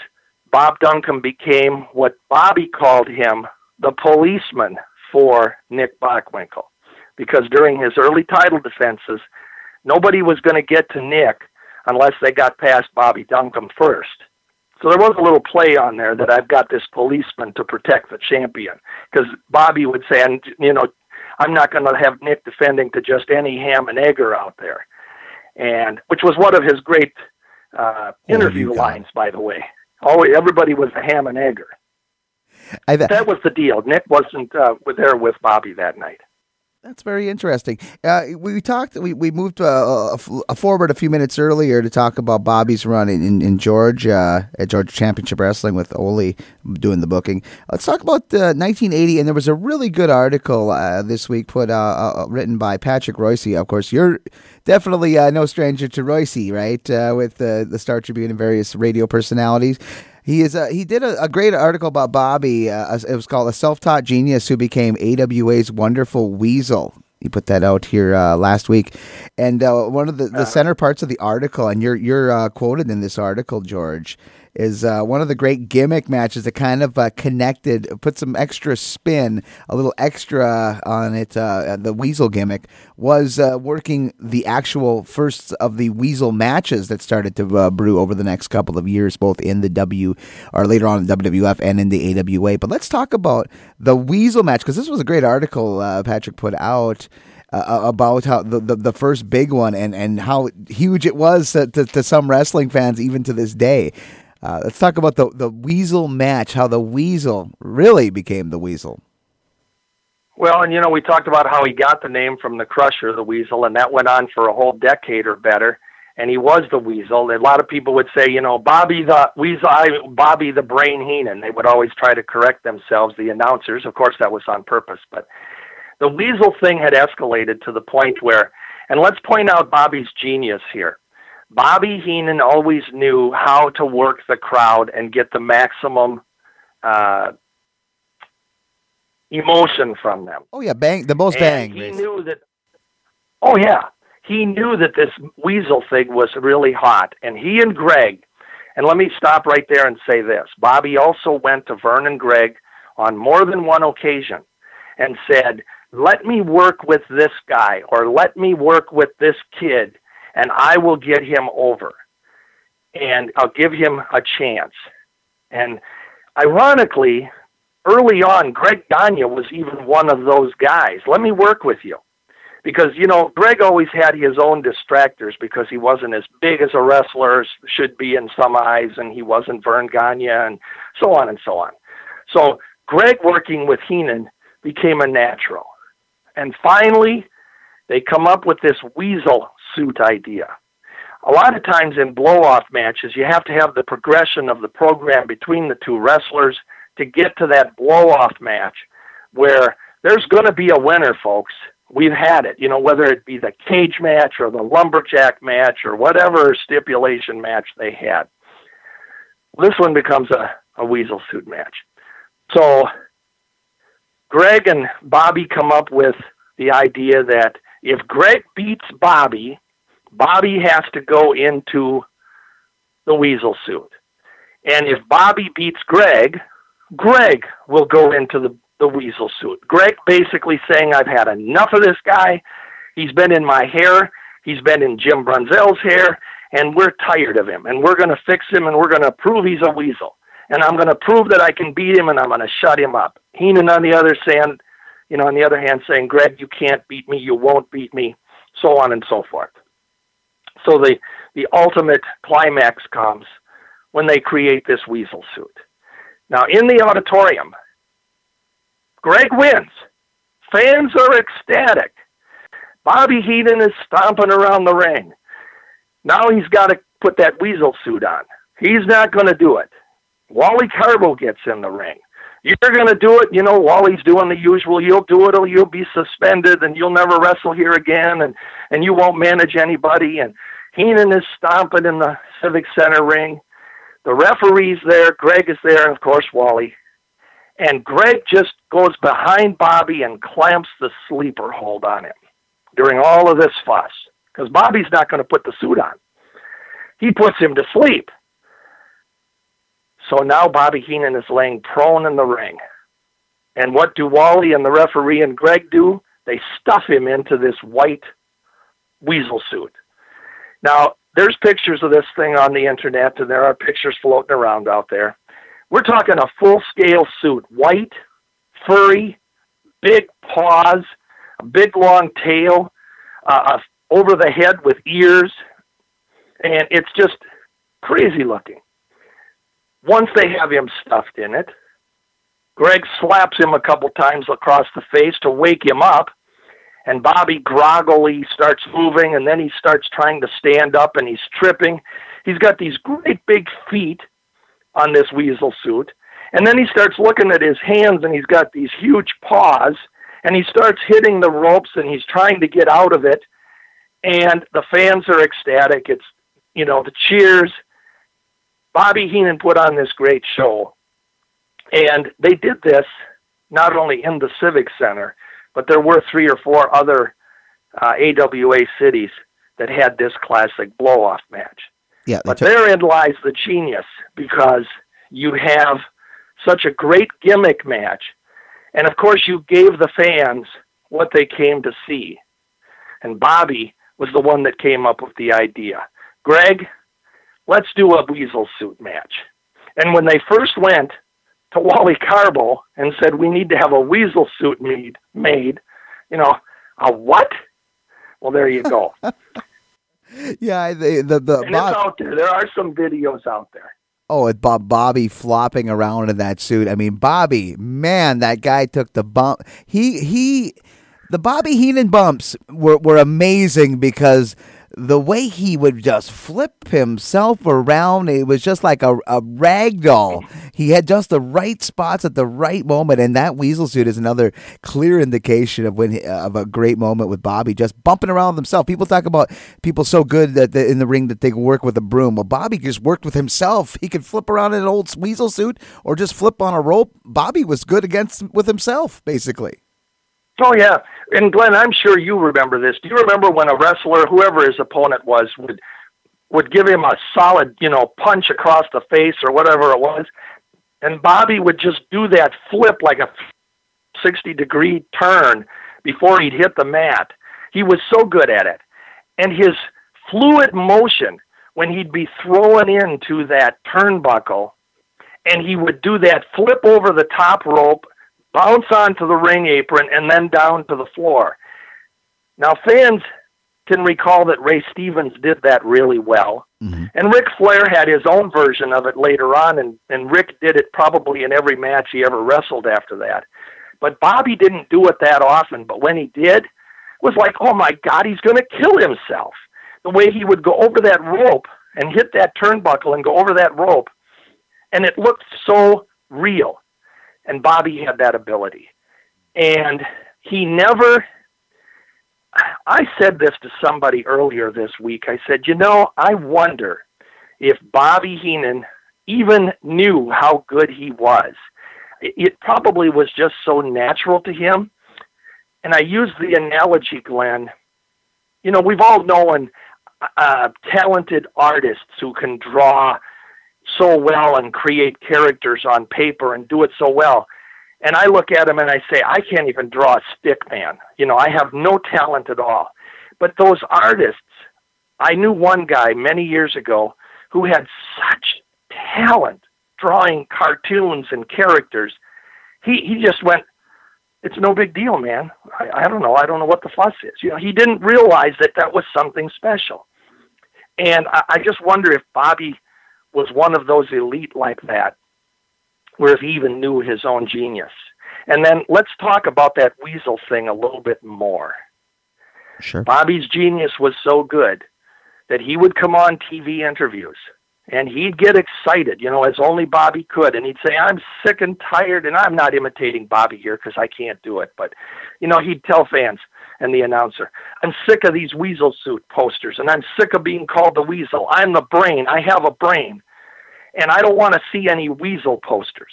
Bob Duncum became what Bobby called him the policeman for Nick Bockwinkel. Because during his early title defenses, nobody was going to get to Nick unless they got past Bobby Duncum first. So there was a little play on there that I've got this policeman to protect the champion. Because Bobby would say, and you know, I'm not going to have Nick defending to just any ham and egger out there, and which was one of his great uh, interview lines, by the way. Oh, everybody was a ham and egger. I, that, that was the deal. Nick wasn't uh, there with Bobby that night. That's very interesting. Uh, we talked. We, we moved uh, forward a few minutes earlier to talk about Bobby's run in, in, Georgia at Georgia Championship Wrestling with Ole doing the booking. Let's talk about uh, 1980. And there was a really good article uh, this week put uh, uh, written by Patrick Reusse. Of course, you're definitely no stranger to Reusse, right? with the Star Tribune and various radio personalities. He is. A, he did a, a, great article about Bobby. Uh, it was called "A Self-Taught Genius Who Became AWA's Wonderful Weasel." He put that out here uh, last week, and uh, one of the, the uh-huh. center parts of the article, and you're you're uh, quoted in this article, George, is uh, one of the great gimmick matches that kind of uh, connected, put some extra spin, a little extra on it. Uh, the Weasel gimmick was uh, working the actual first of the Weasel matches that started to uh, brew over the next couple of years, both in the W or later on in WWF and in the AWA. But let's talk about the Weasel match because this was a great article uh, Patrick put out. Uh, about how the, the, the first big one and, and how huge it was to, to, to, some wrestling fans even to this day. Uh, let's talk about the the Weasel match. How the Weasel really became the Weasel. Well, and you know, we talked about how he got the name from the Crusher, the Weasel, and that went on for a whole decade or better. And he was the Weasel. A lot of people would say, you know, Bobby the Weasel, I, Bobby the Brain Heenan. They would always try to correct themselves, the announcers. Of course, that was on purpose. But the Weasel thing had escalated to the point where, and let's point out Bobby's genius here. Bobby Heenan always knew how to work the crowd and get the maximum uh, emotion from them. Oh yeah, bang the most and bang. He knew that. Oh yeah, he knew that this weasel thing was really hot, and he and Greg. And let me stop right there and say this: Bobby also went to Verne and Greg on more than one occasion and said, "Let me work with this guy, or let me work with this kid." And I will get him over and I'll give him a chance. And ironically, early on, Greg Gagne was even one of those guys. Let me work with you. Because, you know, Greg always had his own distractors because he wasn't as big as a wrestler should be in some eyes, and he wasn't Verne Gagne, and so on and so on. So Greg working with Heenan became a natural. And finally, they come up with this weasel suit idea. A lot of times in blow off matches, you have to have the progression of the program between the two wrestlers to get to that blow off match where there's going to be a winner, folks. We've had it, you know, whether it be the cage match or the lumberjack match or whatever stipulation match they had. This one becomes a, a weasel suit match. So Greg and Bobby come up with the idea that if Greg beats Bobby, Bobby has to go into the weasel suit. And if Bobby beats Greg, Greg will go into the, the weasel suit. Greg basically saying, I've had enough of this guy. He's been in my hair. He's been in Jim Brunzell's hair. And we're tired of him. And we're going to fix him and we're going to prove he's a weasel. And I'm going to prove that I can beat him and I'm going to shut him up. Heenan, on the other hand, you know, on the other hand, saying, Greg, you can't beat me, you won't beat me, so on and so forth. So the, the ultimate climax comes when they create this weasel suit. Now, in the auditorium, Greg wins. Fans are ecstatic. Bobby Heenan is stomping around the ring. Now he's got to put that weasel suit on. He's not going to do it. Wally Karbo gets in the ring you're going to do it. You know, Wally's doing the usual. You'll do it, or you'll be suspended, and you'll never wrestle here again, and and you won't manage anybody. And Heenan is stomping in the Civic Center ring. The referee's there. Greg is there, and of course Wally. And Greg just goes behind Bobby and clamps the sleeper hold on him during all of this fuss because Bobby's not going to put the suit on. He puts him to sleep. So now Bobby Heenan is laying prone in the ring. And what do Wally and the referee and Greg do? They stuff him into this white weasel suit. Now, there's pictures of this thing on the internet, and there are pictures floating around out there. We're talking a full scale suit, white, furry, big paws, a big long tail, uh, over the head with ears, and it's just crazy looking. Once they have him stuffed in it, Greg slaps him a couple times across the face to wake him up, and Bobby groggily starts moving, and then he starts trying to stand up, and he's tripping. He's got these great big feet on this weasel suit, and then he starts looking at his hands, and he's got these huge paws, and he starts hitting the ropes, and he's trying to get out of it, and the fans are ecstatic. It's you know the cheers. Bobby Heenan put on this great show, and they did this not only in the Civic Center but there were three or four other uh, AWA cities that had this classic blow off match. Yeah, but took- therein lies the genius because you have such a great gimmick match, and of course you gave the fans what they came to see. And Bobby was the one that came up with the idea. Greg, let's do a weasel suit match. And when they first went to Wally Karbo and said, "We need to have a weasel suit made." Made, you know, a what? Well, there you go. yeah, the the, the and Bob, it's out there. There are some videos out there. Oh, with Bob Bobby flopping around in that suit. I mean, Bobby, man, that guy took the bump. He he, the Bobby Heenan bumps were were amazing because the way he would just flip himself around, it was just like a, a rag doll. He had just the right spots at the right moment, and that weasel suit is another clear indication of when uh, of a great moment with Bobby, just bumping around himself. People talk about people so good that in the ring that they work with a broom. Well, Bobby just worked with himself. He could flip around in an old weasel suit or just flip on a rope. Bobby was good against with himself, basically. Oh yeah, and Glen, I'm sure you remember this. Do you remember when a wrestler, whoever his opponent was, would would give him a solid, you know, punch across the face or whatever it was, and Bobby would just do that flip like a 60 degree turn before he'd hit the mat. He was so good at it, and his fluid motion when he'd be thrown into that turnbuckle, and he would do that flip over the top rope bounce onto the ring apron, and then down to the floor. Now, fans can recall that Ray Stevens did that really well. Mm-hmm. And Ric Flair had his own version of it later on, and, and Ric did it probably in every match he ever wrestled after that. But Bobby didn't do it that often, but when he did, it was like, oh my God, he's going to kill himself. The way he would go over that rope and hit that turnbuckle and go over that rope, and it looked so real. And Bobby had that ability. And he never, I said this to somebody earlier this week. I said, you know, I wonder if Bobby Heenan even knew how good he was. It probably was just so natural to him. And I use the analogy, Glen. You know, we've all known uh, talented artists who can draw so well and create characters on paper and do it so well. And I look at him and I say, I can't even draw a stick man. You know, I have no talent at all. But those artists, I knew one guy many years ago who had such talent drawing cartoons and characters. He he just went, it's no big deal, man. I, I don't know. I don't know what the fuss is. You know, he didn't realize that that was something special. And I, I just wonder if Bobby was one of those elite like that, where he even knew his own genius. And then let's talk about that weasel thing a little bit more. Sure. Bobby's genius was so good that he would come on TV interviews and he'd get excited, you know, as only Bobby could. And he'd say, I'm sick and tired. And I'm not imitating Bobby here because I can't do it. But, you know, he'd tell fans and the announcer, I'm sick of these weasel suit posters and I'm sick of being called the weasel. I'm the brain. I have a brain. And I don't want to see any weasel posters.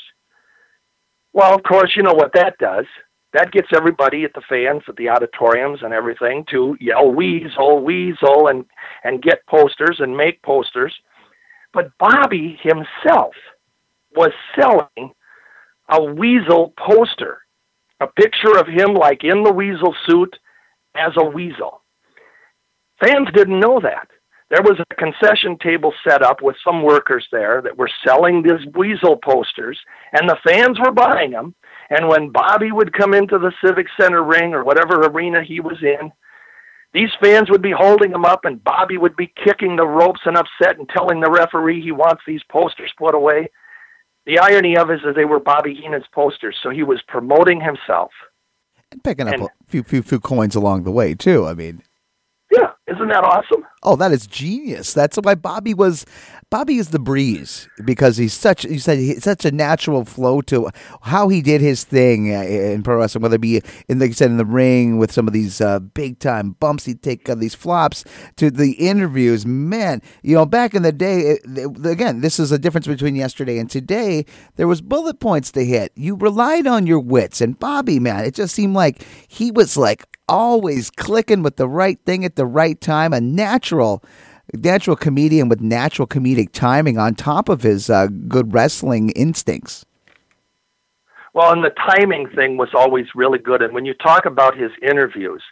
Well, of course, you know what that does. That gets everybody at the fans at the auditoriums and everything to yell weasel, weasel, and, and get posters and make posters but Bobby himself was selling a weasel poster, a picture of him like in the weasel suit as a weasel. Fans didn't know that. There was a concession table set up with some workers there that were selling these weasel posters, and the fans were buying them. And when Bobby would come into the Civic Center ring or whatever arena he was in, these fans would be holding him up, and Bobby would be kicking the ropes and upset and telling the referee he wants these posters put away. The irony of it is that they were Bobby Heenan's posters, so he was promoting himself. And picking up and, a few, few few coins along the way too. I mean, yeah, isn't that awesome? Oh, that is genius. That's why Bobby was Bobby is the breeze because he's such he said he's such a natural flow to how he did his thing uh, in pro wrestling, whether it be in like you said in the ring with some of these uh, big time bumps he'd take uh, these flops to the interviews. Man, you know, back in the day, it, it, again, this is a difference between yesterday and today. There was bullet points to hit. You relied on your wits, and Bobby, man, it just seemed like he was like always clicking with the right thing at the right time. A natural natural comedian with natural comedic timing on top of his uh, good wrestling instincts. Well, and the timing thing was always really good. And when you talk about his interviews,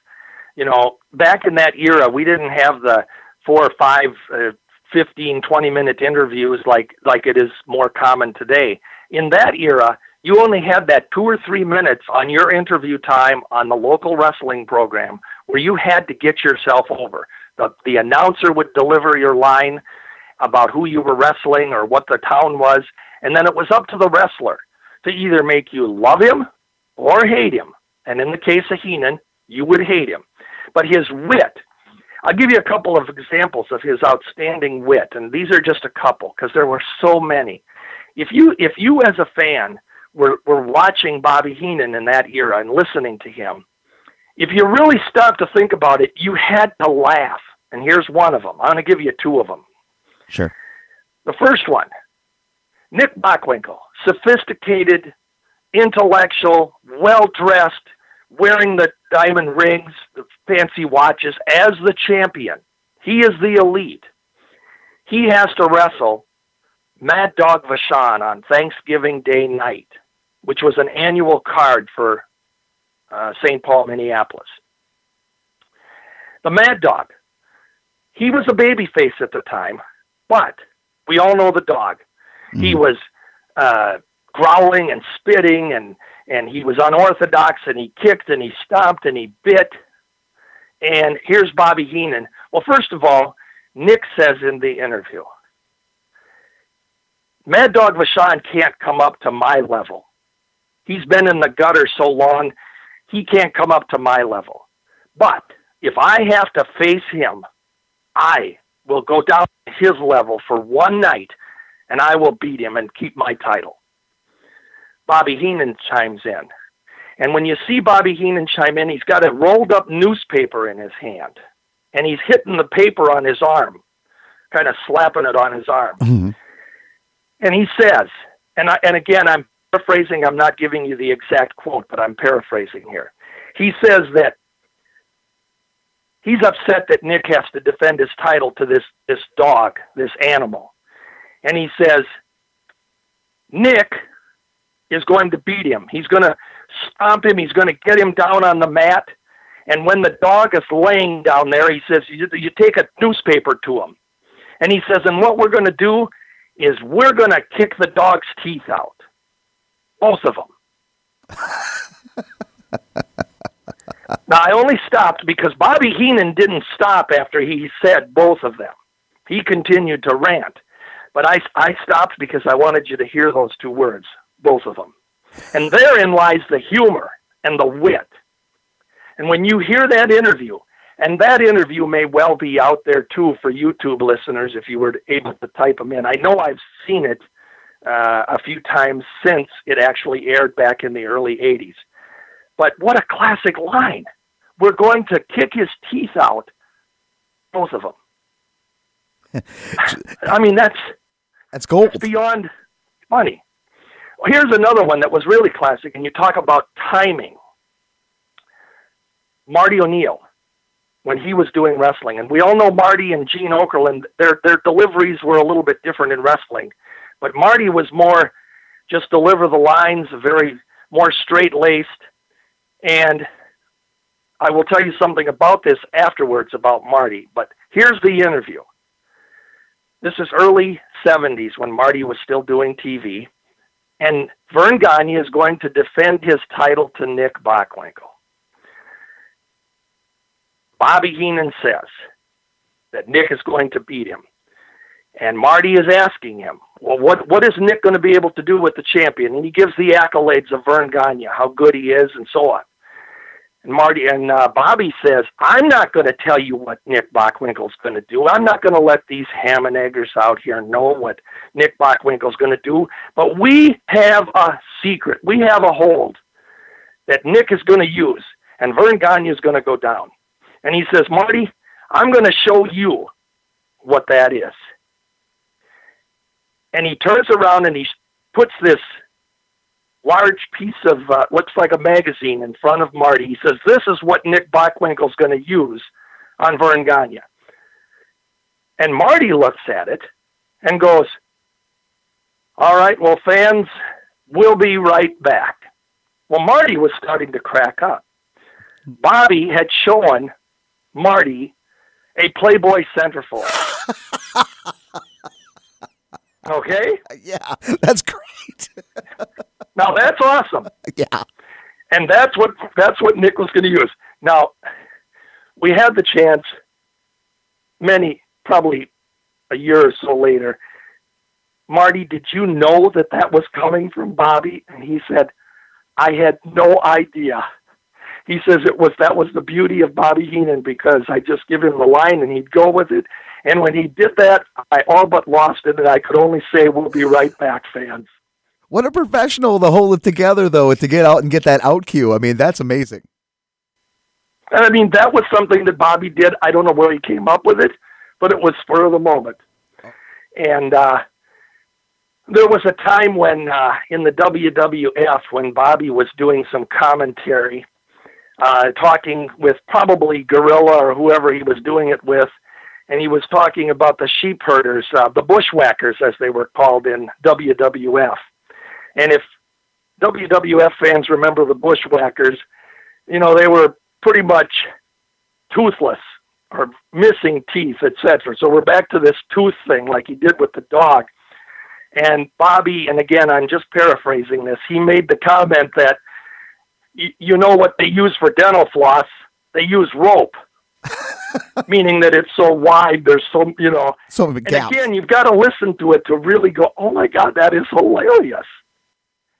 you know, back in that era, we didn't have the four or five, uh, 15, 20 minute interviews like, like it is more common today. In that era, you only had that two or three minutes on your interview time on the local wrestling program where you had to get yourself over. The, the announcer would deliver your line about who you were wrestling or what the town was, and then it was up to the wrestler to either make you love him or hate him. And in the case of Heenan, you would hate him. But his wit, I'll give you a couple of examples of his outstanding wit, and these are just a couple because there were so many. If you if you as a fan were were watching Bobby Heenan in that era and listening to him, if you really stop to think about it, you had to laugh. And here's one of them. I'm going to give you two of them. Sure. The first one Nick Bockwinkel, sophisticated, intellectual, well dressed, wearing the diamond rings, the fancy watches as the champion. He is the elite. He has to wrestle Mad Dog Vachon on Thanksgiving Day night, which was an annual card for uh, St. Paul, Minneapolis. The Mad Dog, he was a baby face at the time, but we all know the dog. Mm-hmm. He was uh, growling and spitting, and and he was unorthodox, and he kicked and he stomped and he bit. And here's Bobby Heenan. Well, first of all, Nick says in the interview, Mad Dog Vachon can't come up to my level. He's been in the gutter so long, he can't come up to my level. But if I have to face him, I will go down to his level for one night and I will beat him and keep my title. Bobby Heenan chimes in. And when you see Bobby Heenan chime in, he's got a rolled up newspaper in his hand. And he's hitting the paper on his arm, kind of slapping it on his arm. Mm-hmm. And he says, and, I, and again, I'm paraphrasing, I'm not giving you the exact quote, but I'm paraphrasing here. He says that he's upset that Nick has to defend his title to this, this dog, this animal. And he says, Nick is going to beat him. He's going to stomp him. He's going to get him down on the mat. And when the dog is laying down there, he says, you, you take a newspaper to him. And he says, and what we're going to do is we're going to kick the dog's teeth out. Both of them. now, I only stopped because Bobby Heenan didn't stop after he said both of them. He continued to rant. But I, I stopped because I wanted you to hear those two words, both of them. And therein lies the humor and the wit. And when you hear that interview, and that interview may well be out there too for YouTube listeners if you were able to type them in. I know I've seen it uh, a few times since it actually aired back in the early 80s. But what a classic line. We're going to kick his teeth out, both of them. I mean, that's that's gold. That's beyond money. Well, here's another one that was really classic, and you talk about timing. Marty O'Neill when he was doing wrestling. And we all know Marty and Gene Okerlund, their their deliveries were a little bit different in wrestling. But Marty was more just deliver the lines, very more straight laced. And I will tell you something about this afterwards about Marty. But here's the interview. This is early 70s when Marty was still doing TV. And Verne Gagne is going to defend his title to Nick Bockwinkel. Bobby Heenan says that Nick is going to beat him. And Marty is asking him, well, what, what is Nick going to be able to do with the champion? And he gives the accolades of Verne Gagne, how good he is, and so on. And Marty and uh, Bobby says, "I'm not going to tell you what Nick Bockwinkel's going to do. I'm not going to let these ham and eggers out here know what Nick Bockwinkel's going to do. But we have a secret. We have a hold that Nick is going to use, and Verne Gagne is going to go down." And he says, "Marty, I'm going to show you what that is." And he turns around and he puts this large piece of uh, looks like a magazine in front of Marty. He says, "This is what Nick Bockwinkel's going to use on Verne Gagne." And Marty looks at it and goes, "All right, well, fans, we'll be right back." Well, Marty was starting to crack up. Bobby had shown Marty a Playboy centerfold. okay? Yeah, that's great. Now that's awesome. yeah. And that's what that's what Nick was going to use. Now, we had the chance many probably a year or so later. Marty, did you know that that was coming from Bobby? And he said, I had no idea. He says it was that was the beauty of Bobby Heenan because I just give him the line and he'd go with it. And when he did that, I all but lost it, and I could only say, "We'll be right back, fans." What a professional to hold it together, though, to get out and get that out cue. I mean, that's amazing. And I mean, that was something that Bobby did. I don't know where he came up with it, but it was spur of the moment. And uh, there was a time when, uh, in the WWF, when Bobby was doing some commentary, uh, talking with probably Gorilla or whoever he was doing it with, and he was talking about the sheep herders, uh, the bushwhackers, as they were called in WWF. And if WWF fans remember the Bushwhackers, you know, they were pretty much toothless or missing teeth, etc. So we're back to this tooth thing like he did with the dog. And Bobby, and again, I'm just paraphrasing this, he made the comment that, y- you know what they use for dental floss? They use rope. meaning that it's so wide, there's so, you know. So and again, you've got to listen to it to really go, oh my God, that is hilarious.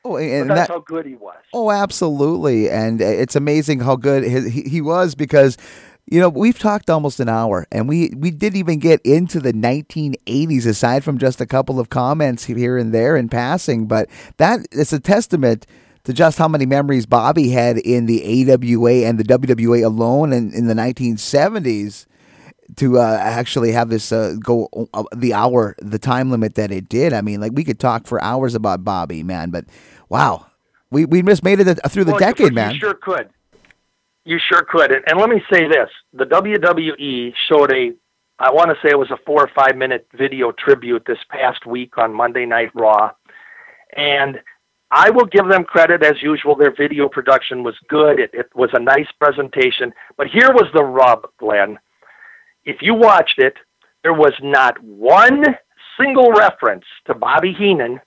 Oh, and but that's that, how good he was. Oh, absolutely, and uh, it's amazing how good he, he was because you know we've talked almost an hour, and we we didn't even get into the 1980s aside from just a couple of comments here and there in passing. But that is a testament to just how many memories Bobby had in the AWA and the WWA alone, in, in the 1970s to uh, actually have this uh, go uh, the hour, the time limit that it did. I mean, like we could talk for hours about Bobby, man, but wow, we we just made it through the well, decade, you, man. You sure could. You sure could. And, and let me say this: the WWE showed a, I want to say it was a four or five minute video tribute this past week on Monday Night Raw, and I will give them credit as usual. Their video production was good. It, it was a nice presentation. But here was the rub, Glen if you watched it, there was not one single reference to Bobby Heenan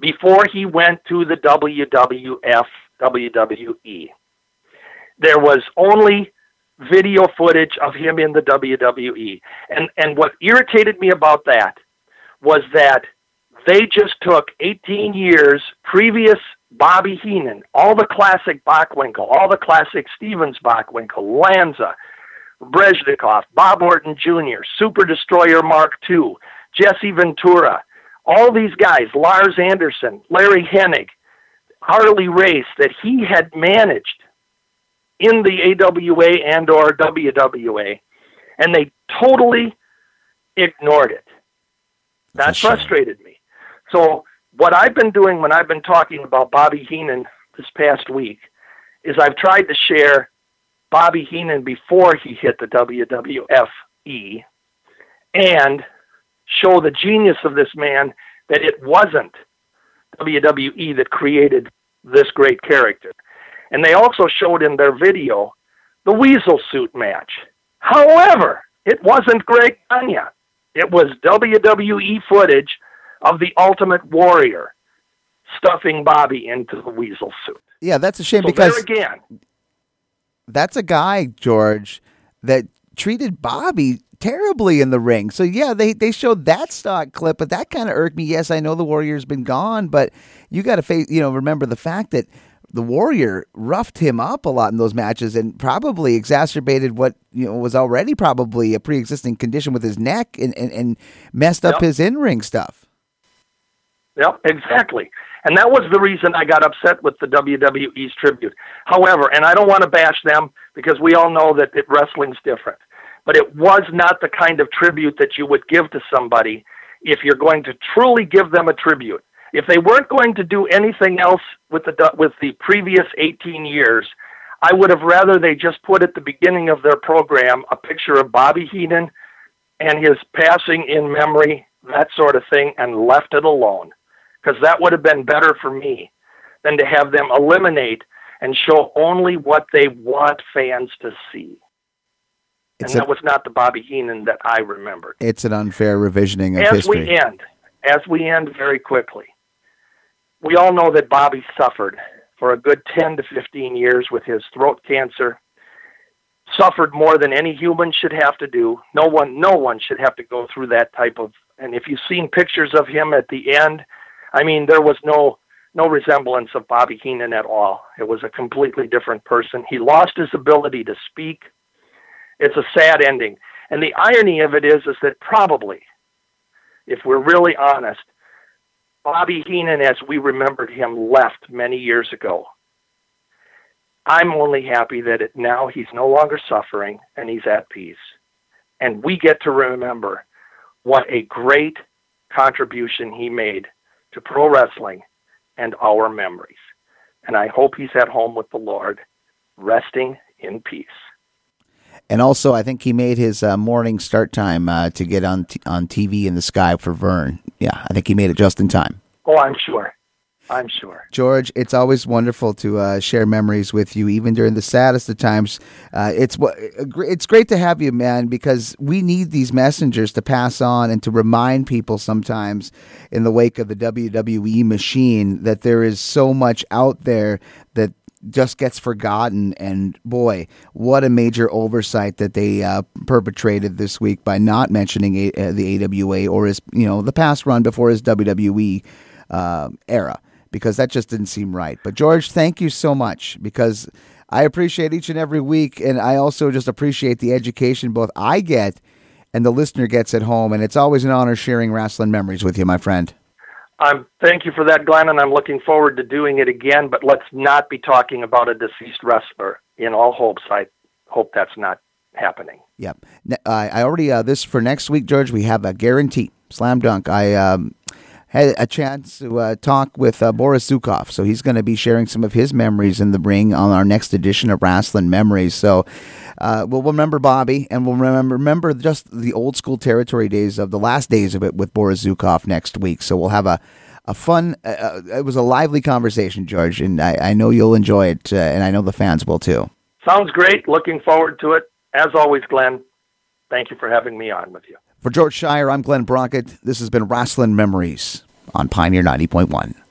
before he went to the WWF WWE. There was only video footage of him in the WWE. And and what irritated me about that was that they just took 18 years previous Bobby Heenan, all the classic Bockwinkel, all the classic Stevens Bockwinkel, Lanza, Brezhnikov, Bob Orton Jr., Super Destroyer Mark II, Jesse Ventura, all these guys, Lars Anderson, Larry Hennig, Harley Race, that he had managed in the AWA and or WWA, and they totally ignored it. That frustrated me. So what I've been doing when I've been talking about Bobby Heenan this past week is I've tried to share Bobby Heenan before he hit the WWFE and show the genius of this man that it wasn't WWE that created this great character. And they also showed in their video the Weasel Suit match. However, it wasn't Greg Gagne. It was WWE footage of the Ultimate Warrior stuffing Bobby into the Weasel suit. Yeah, that's a shame so because there again, that's a guy, George, that treated Bobby terribly in the ring. So yeah, they they showed that stock clip, but that kind of irked me. Yes, I know the Warrior's been gone, but you got to face, you know, remember the fact that the Warrior roughed him up a lot in those matches and probably exacerbated what you know was already probably a pre-existing condition with his neck and, and, and messed up Yep. his in-ring stuff. Yep, exactly. And that was the reason I got upset with the WWE's tribute. However, and I don't want to bash them because we all know that it, wrestling's different. But it was not the kind of tribute that you would give to somebody if you're going to truly give them a tribute. If they weren't going to do anything else with the with the previous 18 years, I would have rather they just put at the beginning of their program a picture of Bobby Heenan and his passing in memory, that sort of thing, and left it alone because that would have been better for me than to have them eliminate and show only what they want fans to see. It's, and a, that was not the Bobby Heenan that I remembered. it's an unfair revisioning of As history. we end, as we end very quickly, we all know that Bobby suffered for a good 10 to 15 years with his throat cancer. Suffered more than any human should have to do. No one, no one should have to go through that type of. And if you've seen pictures of him at the end, I mean, there was no no resemblance of Bobby Heenan at all. It was a completely different person. He lost his ability to speak. It's a sad ending. And the irony of it is is that probably if we're really honest, Bobby Heenan as we remembered him left many years ago. I'm only happy that it, now he's no longer suffering and he's at peace. And we get to remember what a great contribution he made to pro wrestling and our memories. And I hope he's at home with the Lord, resting in peace. And also, I think he made his uh, morning start time uh, to get on t- on TV in the sky for Verne. Yeah, I think he made it just in time. Oh, I'm sure. I'm sure. George, it's always wonderful to uh, share memories with you, even during the saddest of times. Uh, it's what it's great to have you, man, because we need these messengers to pass on and to remind people sometimes in the wake of the WWE machine that there is so much out there that just gets forgotten. And boy, what a major oversight that they uh, perpetrated this week by not mentioning a- uh, the AWA or his, you know, the past run before his WWE uh, era because that just didn't seem right. But George, thank you so much because I appreciate each and every week, and I also just appreciate the education both I get and the listener gets at home. And it's always an honor sharing wrestling memories with you, my friend. I'm thank you for that, Glen, and I'm looking forward to doing it again. But let's not be talking about a deceased wrestler. In all hopes, I hope that's not happening. Yep. I I already uh, this for next week, George. We have a guarantee, slam dunk. I um, had a chance to uh, talk with uh, Boris Zhukov, so he's going to be sharing some of his memories in the ring on our next edition of Rasslin Memories. So uh, we'll remember Bobby, and we'll remember remember just the old school territory days of the last days of it with Boris Zhukov next week. So we'll have a a fun. Uh, uh, it was a lively conversation, George, and I, I know you'll enjoy it, uh, and I know the fans will too. Sounds great. Looking forward to it. As always, Glen, thank you for having me on with you. For George Schire, I'm Glen Braget. This has been Rasslin Memories on Pioneer 90.1.